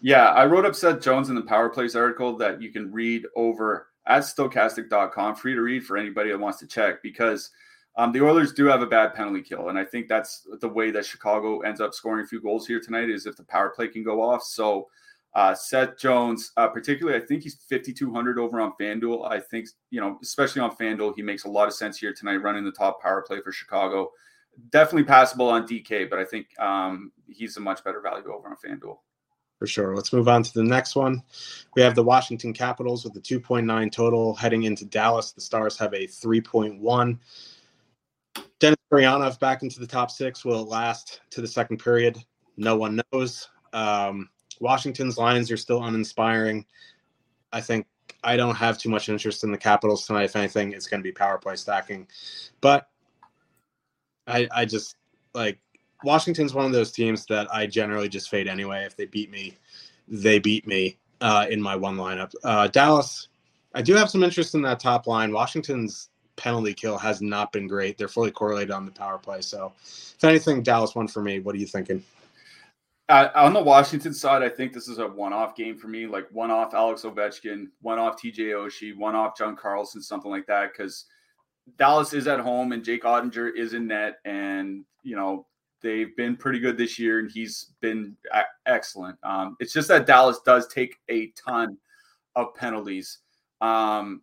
Yeah, I wrote up Seth Jones in the Power Plays article that you can read over at stokastic.com, free to read for anybody that wants to check because – um, the Oilers do have a bad penalty kill, and I think that's the way that Chicago ends up scoring a few goals here tonight is if the power play can go off. So uh, Seth Jones, uh, particularly, I think he's 5,200 over on FanDuel. I think, you know, especially on FanDuel, he makes a lot of sense here tonight running the top power play for Chicago. Definitely passable on DK, but I think um, he's a much better value over on FanDuel. For sure. Let's move on to the next one. We have the Washington Capitals with a 2.9 total heading into Dallas. The Stars have a 3.1. Denis Gurianov back into the top six. Will it last to the second period? No one knows. Um, Washington's lines are still uninspiring. I think I don't have too much interest in the Capitals tonight. If anything, it's going to be power play stacking. But I, I just like Washington's one of those teams that I generally just fade anyway. If they beat me, they beat me uh, in my one lineup. Uh, Dallas, I do have some interest in that top line. Washington's penalty kill has not been great. They're fully correlated on the power play. So, if anything, Dallas won for me. What are you thinking? Uh, on the Washington side, I think this is a one-off game for me, like one-off Alex Ovechkin, one-off TJ Oshie, one-off John Carlson, something like that. Because Dallas is at home and Jake Oettinger is in net, and you know they've been pretty good this year, and he's been a- excellent. Um, it's just that Dallas does take a ton of penalties. Um,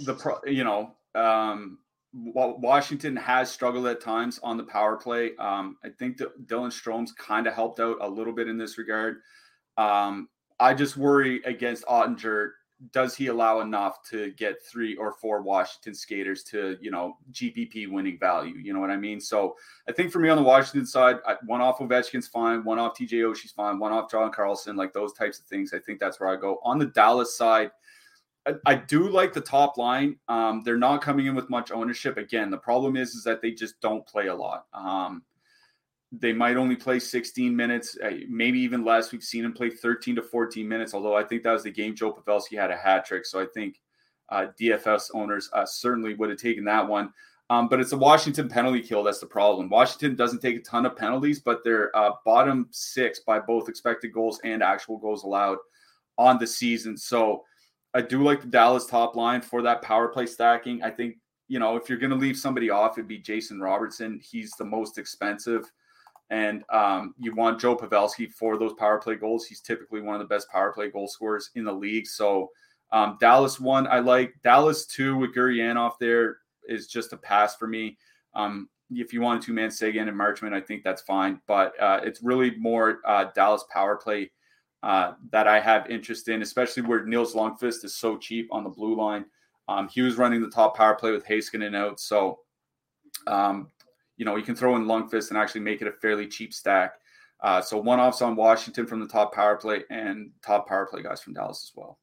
The pro, you know, um, Washington has struggled at times on the power play. Um, I think that Dylan Strome's kind of helped out a little bit in this regard. Um, I just worry against Oettinger. Does he allow enough to get three or four Washington skaters to, you know, GPP winning value? You know what I mean? So I think for me on the Washington side, one off Ovechkin's fine, one off TJ Oshie's fine, one off John Carlson, like those types of things. I think that's where I go. On the Dallas side, I, do like the top line. Um, they're not coming in with much ownership. Again, the problem is is that they just don't play a lot. Um, they might only play 16 minutes, uh, maybe even less. We've seen him play 13 to 14 minutes, although I think that was the game Joe Pavelski had a hat trick. So I think uh, DFS owners uh, certainly would have taken that one. Um, but it's a Washington penalty kill. That's the problem. Washington doesn't take a ton of penalties, but they're uh, bottom six by both expected goals and actual goals allowed on the season. So I do like the Dallas top line for that power play stacking. I think, you know, if you're going to leave somebody off, it'd be Jason Robertson. He's the most expensive. And um, you want Joe Pavelski for those power play goals. He's typically one of the best power play goal scorers in the league. So um, Dallas one, I like Dallas two with Gurianov there is just a pass for me. Um, if you want a two man Seguin and Marchment, I think that's fine. But uh, it's really more uh, Dallas power play uh, that I have interest in, especially where Nils Lundkvist is so cheap on the blue line. Um, he was running the top power play with Heiskanen out. So, um, you know, you can throw in Lundkvist and actually make it a fairly cheap stack. Uh, so one offs on Washington from the top power play and top power play guys from Dallas as well.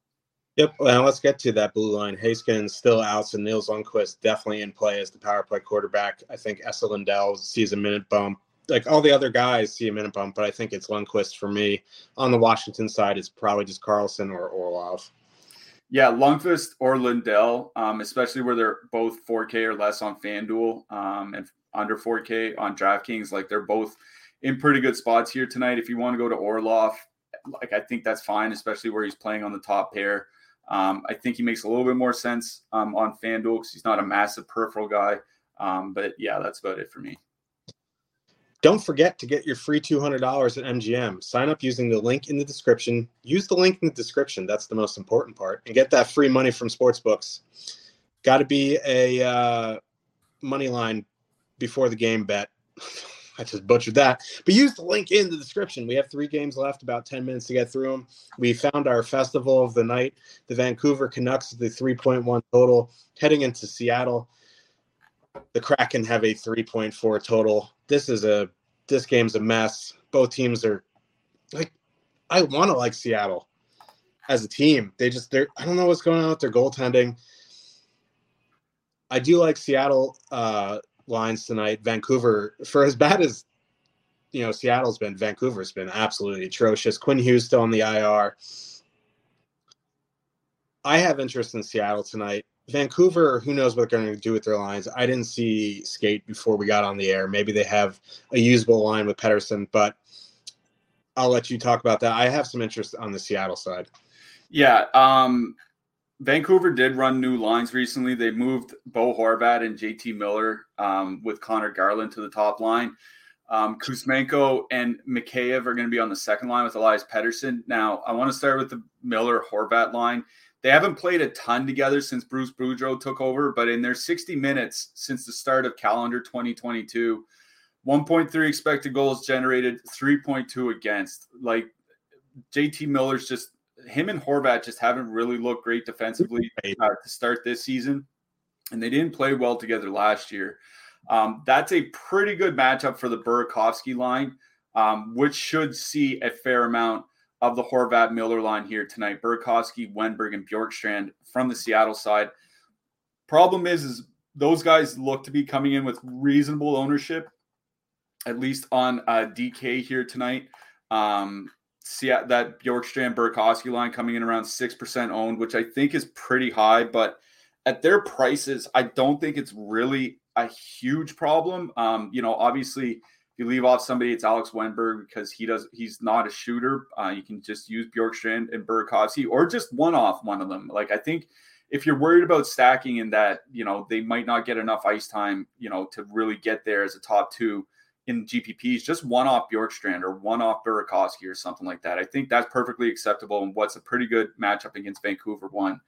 Yep. Well, let's get to that blue line. Heiskanen still out, so Nils Lundkvist definitely in play as the power play quarterback. I think Esa Lindell sees a minute bump like all the other guys see a minute bump, but I think it's Lundkvist for me. On the Washington side, it's probably just Carlson or Orlov. Yeah, Lundkvist or Lindell, um, especially where they're both 4K or less on FanDuel um, and under 4K on DraftKings. Like they're both in pretty good spots here tonight. If you want to go to Orlov, like I think that's fine, especially where he's playing on the top pair. Um, I think he makes a little bit more sense um, on FanDuel because he's not a massive peripheral guy. Um, but yeah, that's about it for me. Don't forget to get your free $200 at MGM. Sign up using the link in the description. Use the link in the description. That's the most important part. And get that free money from sportsbooks. Got to be a uh, money line before the game bet. I just butchered that. But use the link in the description. We have three games left, about 10 minutes to get through them. We found our festival of the night, the Vancouver Canucks, the 3.1 total, heading into Seattle. The Kraken have a 3.4 total this is a this game's a mess. Both teams are like I want to like Seattle as a team. They just they're I don't know what's going on with their goaltending. I do like Seattle uh, lines tonight. Vancouver, for as bad as you know, Seattle's been, Vancouver's been absolutely atrocious. Quinn Hughes still on the IR. I have interest in Seattle tonight. Vancouver, who knows what they're going to do with their lines? I didn't see skate before we got on the air. Maybe they have a usable line with Pettersson, but I'll let you talk about that. I have some interest on the Seattle side. Yeah, um, Vancouver did run new lines recently. They moved Bo Horvat and JT Miller um, with Conor Garland to the top line. Um, Kuzmenko and Mikheyev are going to be on the second line with Elias Pettersson. Now, I want to start with the Miller Horvat line. They haven't played a ton together since Bruce Boudreau took over, but in their 60 minutes since the start of calendar 2022, 1.3 expected goals generated, 3.2 against. Like JT Miller's just him and Horvat just haven't really looked great defensively uh, to start this season, and they didn't play well together last year. Um, that's a pretty good matchup for the Burakovsky line, um, which should see a fair amount of the Horvat Miller line here tonight. Burakovsky, Wennberg, and Bjorkstrand from the Seattle side. Problem is, is those guys look to be coming in with reasonable ownership, at least on uh, DK here tonight. Um, see that Bjorkstrand Burakovsky line coming in around six percent owned, which I think is pretty high, but at their prices, I don't think it's really a huge problem. Um, you know, obviously, you leave off somebody, it's Alex Wennberg because he does he's not a shooter. Uh, you can just use Bjorkstrand and Burakovsky or just one off one of them. Like I think if you're worried about stacking in that, you know, they might not get enough ice time, you know, to really get there as a top two in GPPs, just one off Bjorkstrand or one off Burakovsky or something like that. I think that's perfectly acceptable and what's a pretty good matchup against Vancouver one.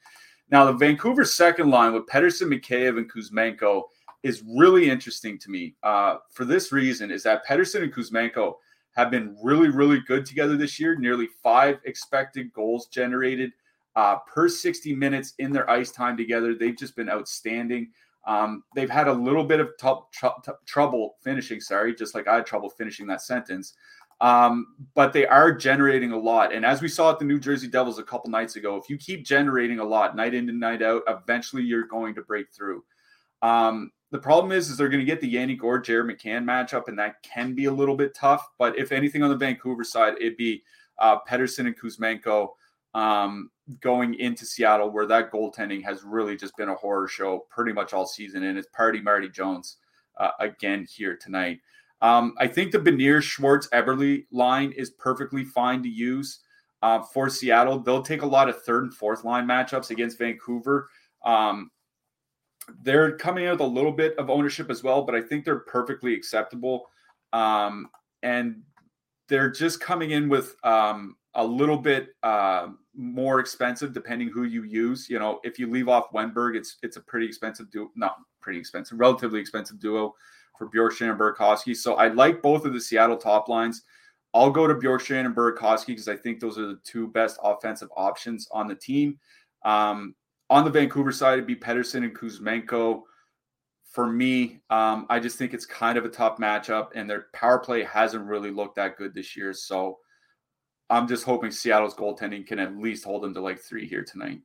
Now, the Vancouver second line with Pettersson, Mikheyev, and Kuzmenko is really interesting to me. Uh, for this reason, is that Pettersson and Kuzmenko have been really, really good together this year. Nearly five expected goals generated uh, per 60 minutes in their ice time together. They've just been outstanding. Um, they've had a little bit of t- t- trouble finishing, sorry, just like I had trouble finishing that sentence. Um, but they are generating a lot. And as we saw at the New Jersey Devils a couple nights ago, if you keep generating a lot night in and night out, eventually you're going to break through. Um, the problem is, is they're going to get the Yanni Gourde, Jared McCann matchup, and that can be a little bit tough. But if anything on the Vancouver side, it'd be uh, Pettersson and Kuzmenko um, going into Seattle, where that goaltending has really just been a horror show pretty much all season. And it's Party Marty Jones uh, again here tonight. Um, I think the Beniers Schwartz Eberle line is perfectly fine to use uh, for Seattle. They'll take a lot of third and fourth line matchups against Vancouver. Um, they're coming out with a little bit of ownership as well, but I think they're perfectly acceptable. Um, and they're just coming in with um, a little bit uh, more expensive depending who you use. You know, if you leave off Wennberg, it's it's a pretty expensive duo, not pretty expensive, relatively expensive duo for Bjorkstrand and Burakovsky. So I like both of the Seattle top lines. I'll go to Bjorkstrand and Burakovsky because I think those are the two best offensive options on the team. Um, on the Vancouver side, it'd be Pettersson and Kuzmenko. For me, um, I just think it's kind of a tough matchup, and their power play hasn't really looked that good this year. So I'm just hoping Seattle's goaltending can at least hold them to like three here tonight.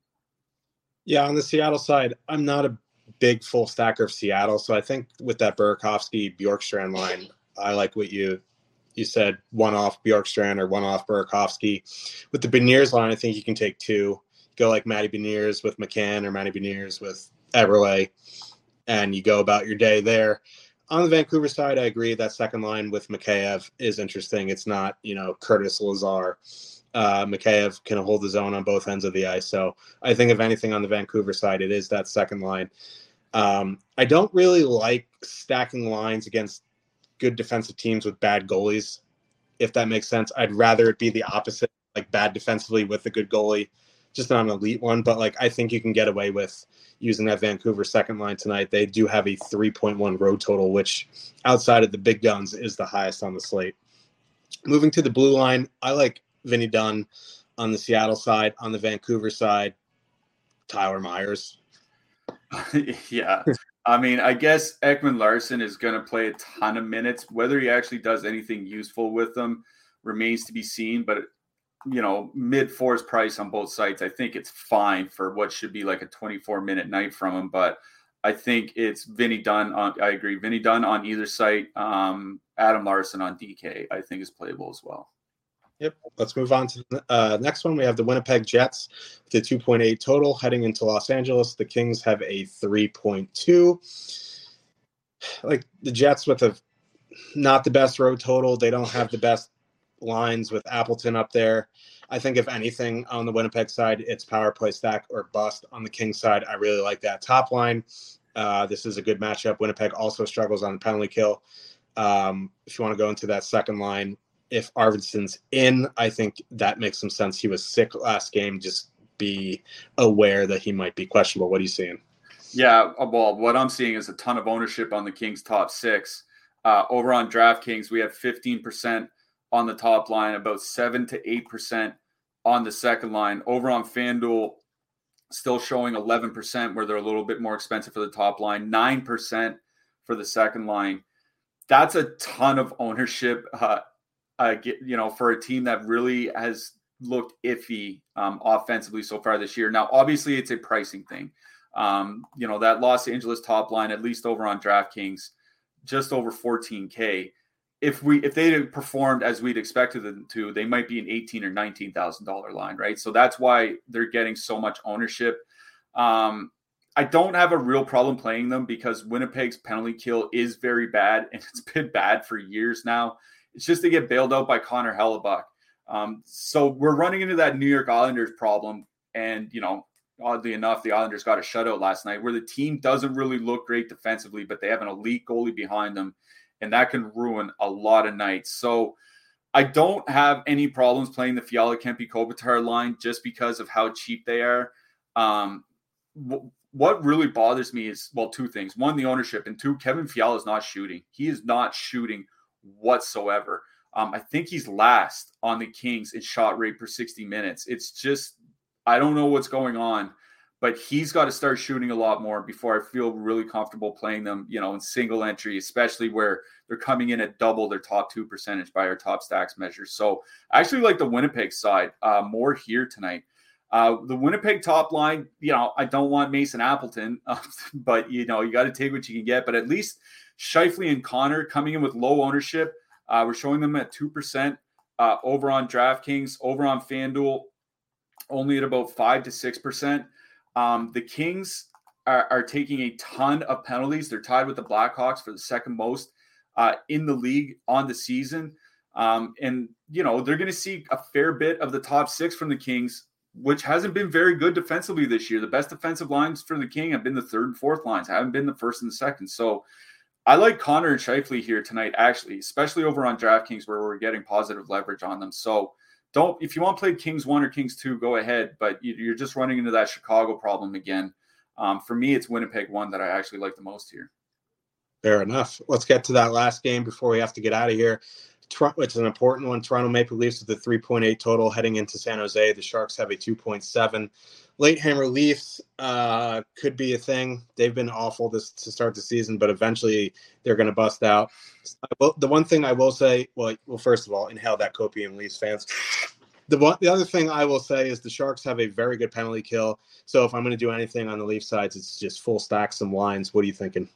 Yeah, on the Seattle side, I'm not a big full stacker of Seattle. So I think with that Burakovsky Bjorkstrand line, I like what you you said one off Bjorkstrand or one off Burakovsky. With the Beniers line, I think you can take two. Go like Matty Beniers with McCann or Matty Beniers with Eberle, and you go about your day there. On the Vancouver side, I agree that second line with Mikheyev is interesting. It's not, you know, Curtis Lazar. Uh, Mikheyev can hold the zone on both ends of the ice. So I think, if anything, on the Vancouver side, it is that second line. Um, I don't really like stacking lines against good defensive teams with bad goalies, if that makes sense. I'd rather it be the opposite, like bad defensively with a good goalie, just not an elite one. But like I think you can get away with using that Vancouver second line tonight. They do have a 3.1 road total, which outside of the big guns is the highest on the slate. Moving to the blue line, I like Vinny Dunn on the Seattle side. On the Vancouver side, Tyler Myers. yeah. I mean, I guess Ekman-Larsson is going to play a ton of minutes. Whether he actually does anything useful with them remains to be seen. But, you know, mid fours price on both sites, I think it's fine for what should be like a 24 minute night from him. But I think it's Vinny Dunn on, I agree, Vinny Dunn on either site. Um, Adam Larson on DK, I think is playable as well. Yep. Let's move on to the uh, next one. We have the Winnipeg Jets a 2.8 total heading into Los Angeles. The Kings have a 3.2. Like the Jets with a not the best road total. They don't have the best lines with Appleton up there. I think if anything on the Winnipeg side, it's power play stack or bust. On the Kings side, I really like that top line. Uh, this is a good matchup. Winnipeg also struggles on the penalty kill. Um, if you want to go into that second line, if Arvidsson's in, I think that makes some sense. He was sick last game. Just be aware that he might be questionable. What are you seeing? Yeah, uh, well, what I'm seeing is a ton of ownership on the Kings top six. Uh, over on DraftKings, we have 15% on the top line, about 7 to 8% on the second line. Over on FanDuel, still showing 11%, where they're a little bit more expensive for the top line, 9% for the second line. That's a ton of ownership. Uh, you know, for a team that really has looked iffy um, offensively so far this year. Now, obviously, it's a pricing thing. Um, you know, that Los Angeles top line, at least over on DraftKings, just over 14K. If we if they had performed as we'd expected them to, they might be an eighteen or nineteen thousand dollar line, right? So that's why they're getting so much ownership. Um, I don't have a real problem playing them because Winnipeg's penalty kill is very bad and it's been bad for years now. It's just they get bailed out by Connor Hellebuyck. Um, so we're running into that New York Islanders problem. And, you know, oddly enough, the Islanders got a shutout last night where the team doesn't really look great defensively, but they have an elite goalie behind them. And that can ruin a lot of nights. So I don't have any problems playing the Fiala Kempe Kopitar line just because of how cheap they are. Um, what really bothers me is well, two things. One, the ownership, and two, Kevin Fiala is not shooting. He is not shooting whatsoever. Um, I think he's last on the Kings in shot rate per 60 minutes. It's just, I don't know what's going on, but he's got to start shooting a lot more before I feel really comfortable playing them, you know, in single entry, especially where they're coming in at double their top two percentage by our top stacks measure. So I actually like the Winnipeg side uh, more here tonight. Uh, the Winnipeg top line, you know, I don't want Mason Appleton, uh, but you know, you got to take what you can get. But at least Scheifele and Connor coming in with low ownership. Uh, we're showing them at two percent uh, over on DraftKings, over on FanDuel, only at about five to six percent. Um, the Kings are, are, taking a ton of penalties. They're tied with the Blackhawks for the second most uh, in the league on the season. Um, and you know they're going to see a fair bit of the top six from the Kings which hasn't been very good defensively this year. The best defensive lines for the King have been the third and fourth lines, haven't been the first and the second. So I like Connor and Scheifele here tonight, actually, especially over on DraftKings where we're getting positive leverage on them. So don't, if you want to play Kings one or Kings two, go ahead, but you're just running into that Chicago problem again. Um, for me, it's Winnipeg one that I actually like the most here. Fair enough. Let's get to that last game before we have to get out of here. It's an important one. Toronto Maple Leafs with a 3.8 total heading into San Jose. The Sharks have a 2.7. Late hammer Leafs uh, could be a thing. They've been awful this to start the season, but eventually they're going to bust out. Will, the one thing I will say, well, well, first of all, inhale that copium, Leafs fans. The one, the other thing I will say is the Sharks have a very good penalty kill. So if I'm going to do anything on the Leaf sides, it's just full stack some lines. What are you thinking?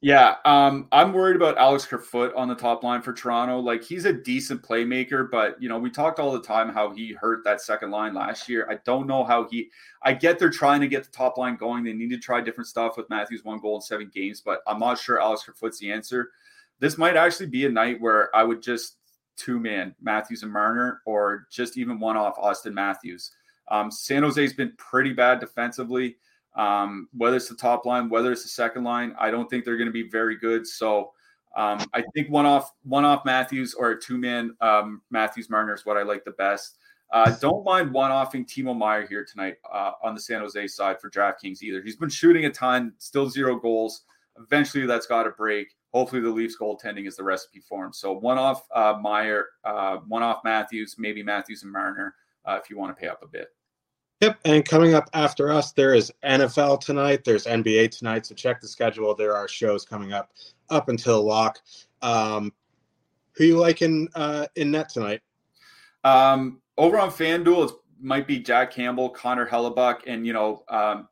Yeah, um, I'm worried about Alex Kerfoot on the top line for Toronto. Like he's a decent playmaker, but you know we talked all the time how he hurt that second line last year. I don't know how he. I get they're trying to get the top line going. They need to try different stuff with Matthews one goal in seven games, but I'm not sure Alex Kerfoot's the answer. This might actually be a night where I would just two man Matthews and Marner, or just even one off Austin Matthews. Um, San Jose's been pretty bad defensively. Um, whether it's the top line, whether it's the second line, I don't think they're going to be very good. So um, I think one off, one off Matthews or a two man um, Matthews Marner is what I like the best. Uh, don't mind one offing Timo Meier here tonight uh, on the San Jose side for DraftKings either. He's been shooting a ton, still zero goals. Eventually, that's got to break. Hopefully, the Leafs goaltending is the recipe for him. So one off uh, Meier, uh, one off Matthews, maybe Matthews and Marner uh, if you want to pay up a bit. Yep, and coming up after us, there is NFL tonight. There's NBA tonight. So check the schedule. There are shows coming up up until lock. Um, who you like in uh, in net tonight? Um, over on FanDuel, it might be Jack Campbell, Connor Hellebuyck, and you know um,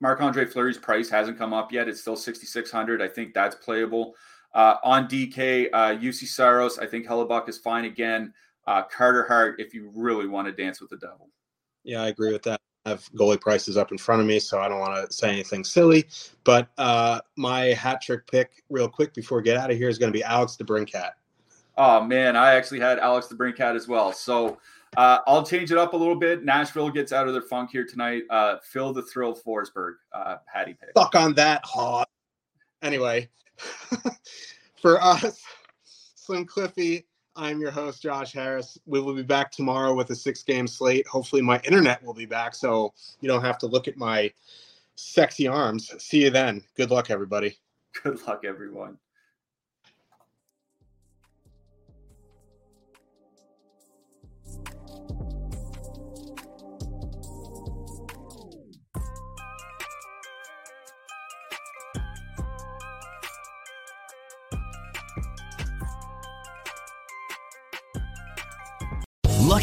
Marc Andre Fleury's price hasn't come up yet. It's still 6,600. I think that's playable. Uh, on DK, uh, Juuse Saros, I think Hellebuyck is fine again. Uh, Carter Hart, if you really want to dance with the devil. Yeah, I agree with that. I have goalie prices up in front of me, so I don't want to say anything silly. But uh, my hat trick pick, real quick before we get out of here, is going to be Alex DeBrincat. Oh man, I actually had Alex DeBrincat as well. So uh, I'll change it up a little bit. Nashville gets out of their funk here tonight. Uh, Phil the Thrill Forsberg, uh, Patty pick. Fuck on that, hot. Anyway, for us, Slim Cliffy I'm your host, Josh Harris. We will be back tomorrow with a six game slate. Hopefully, my internet will be back so you don't have to look at my sexy arms. See you then. Good luck, everybody. Good luck, everyone.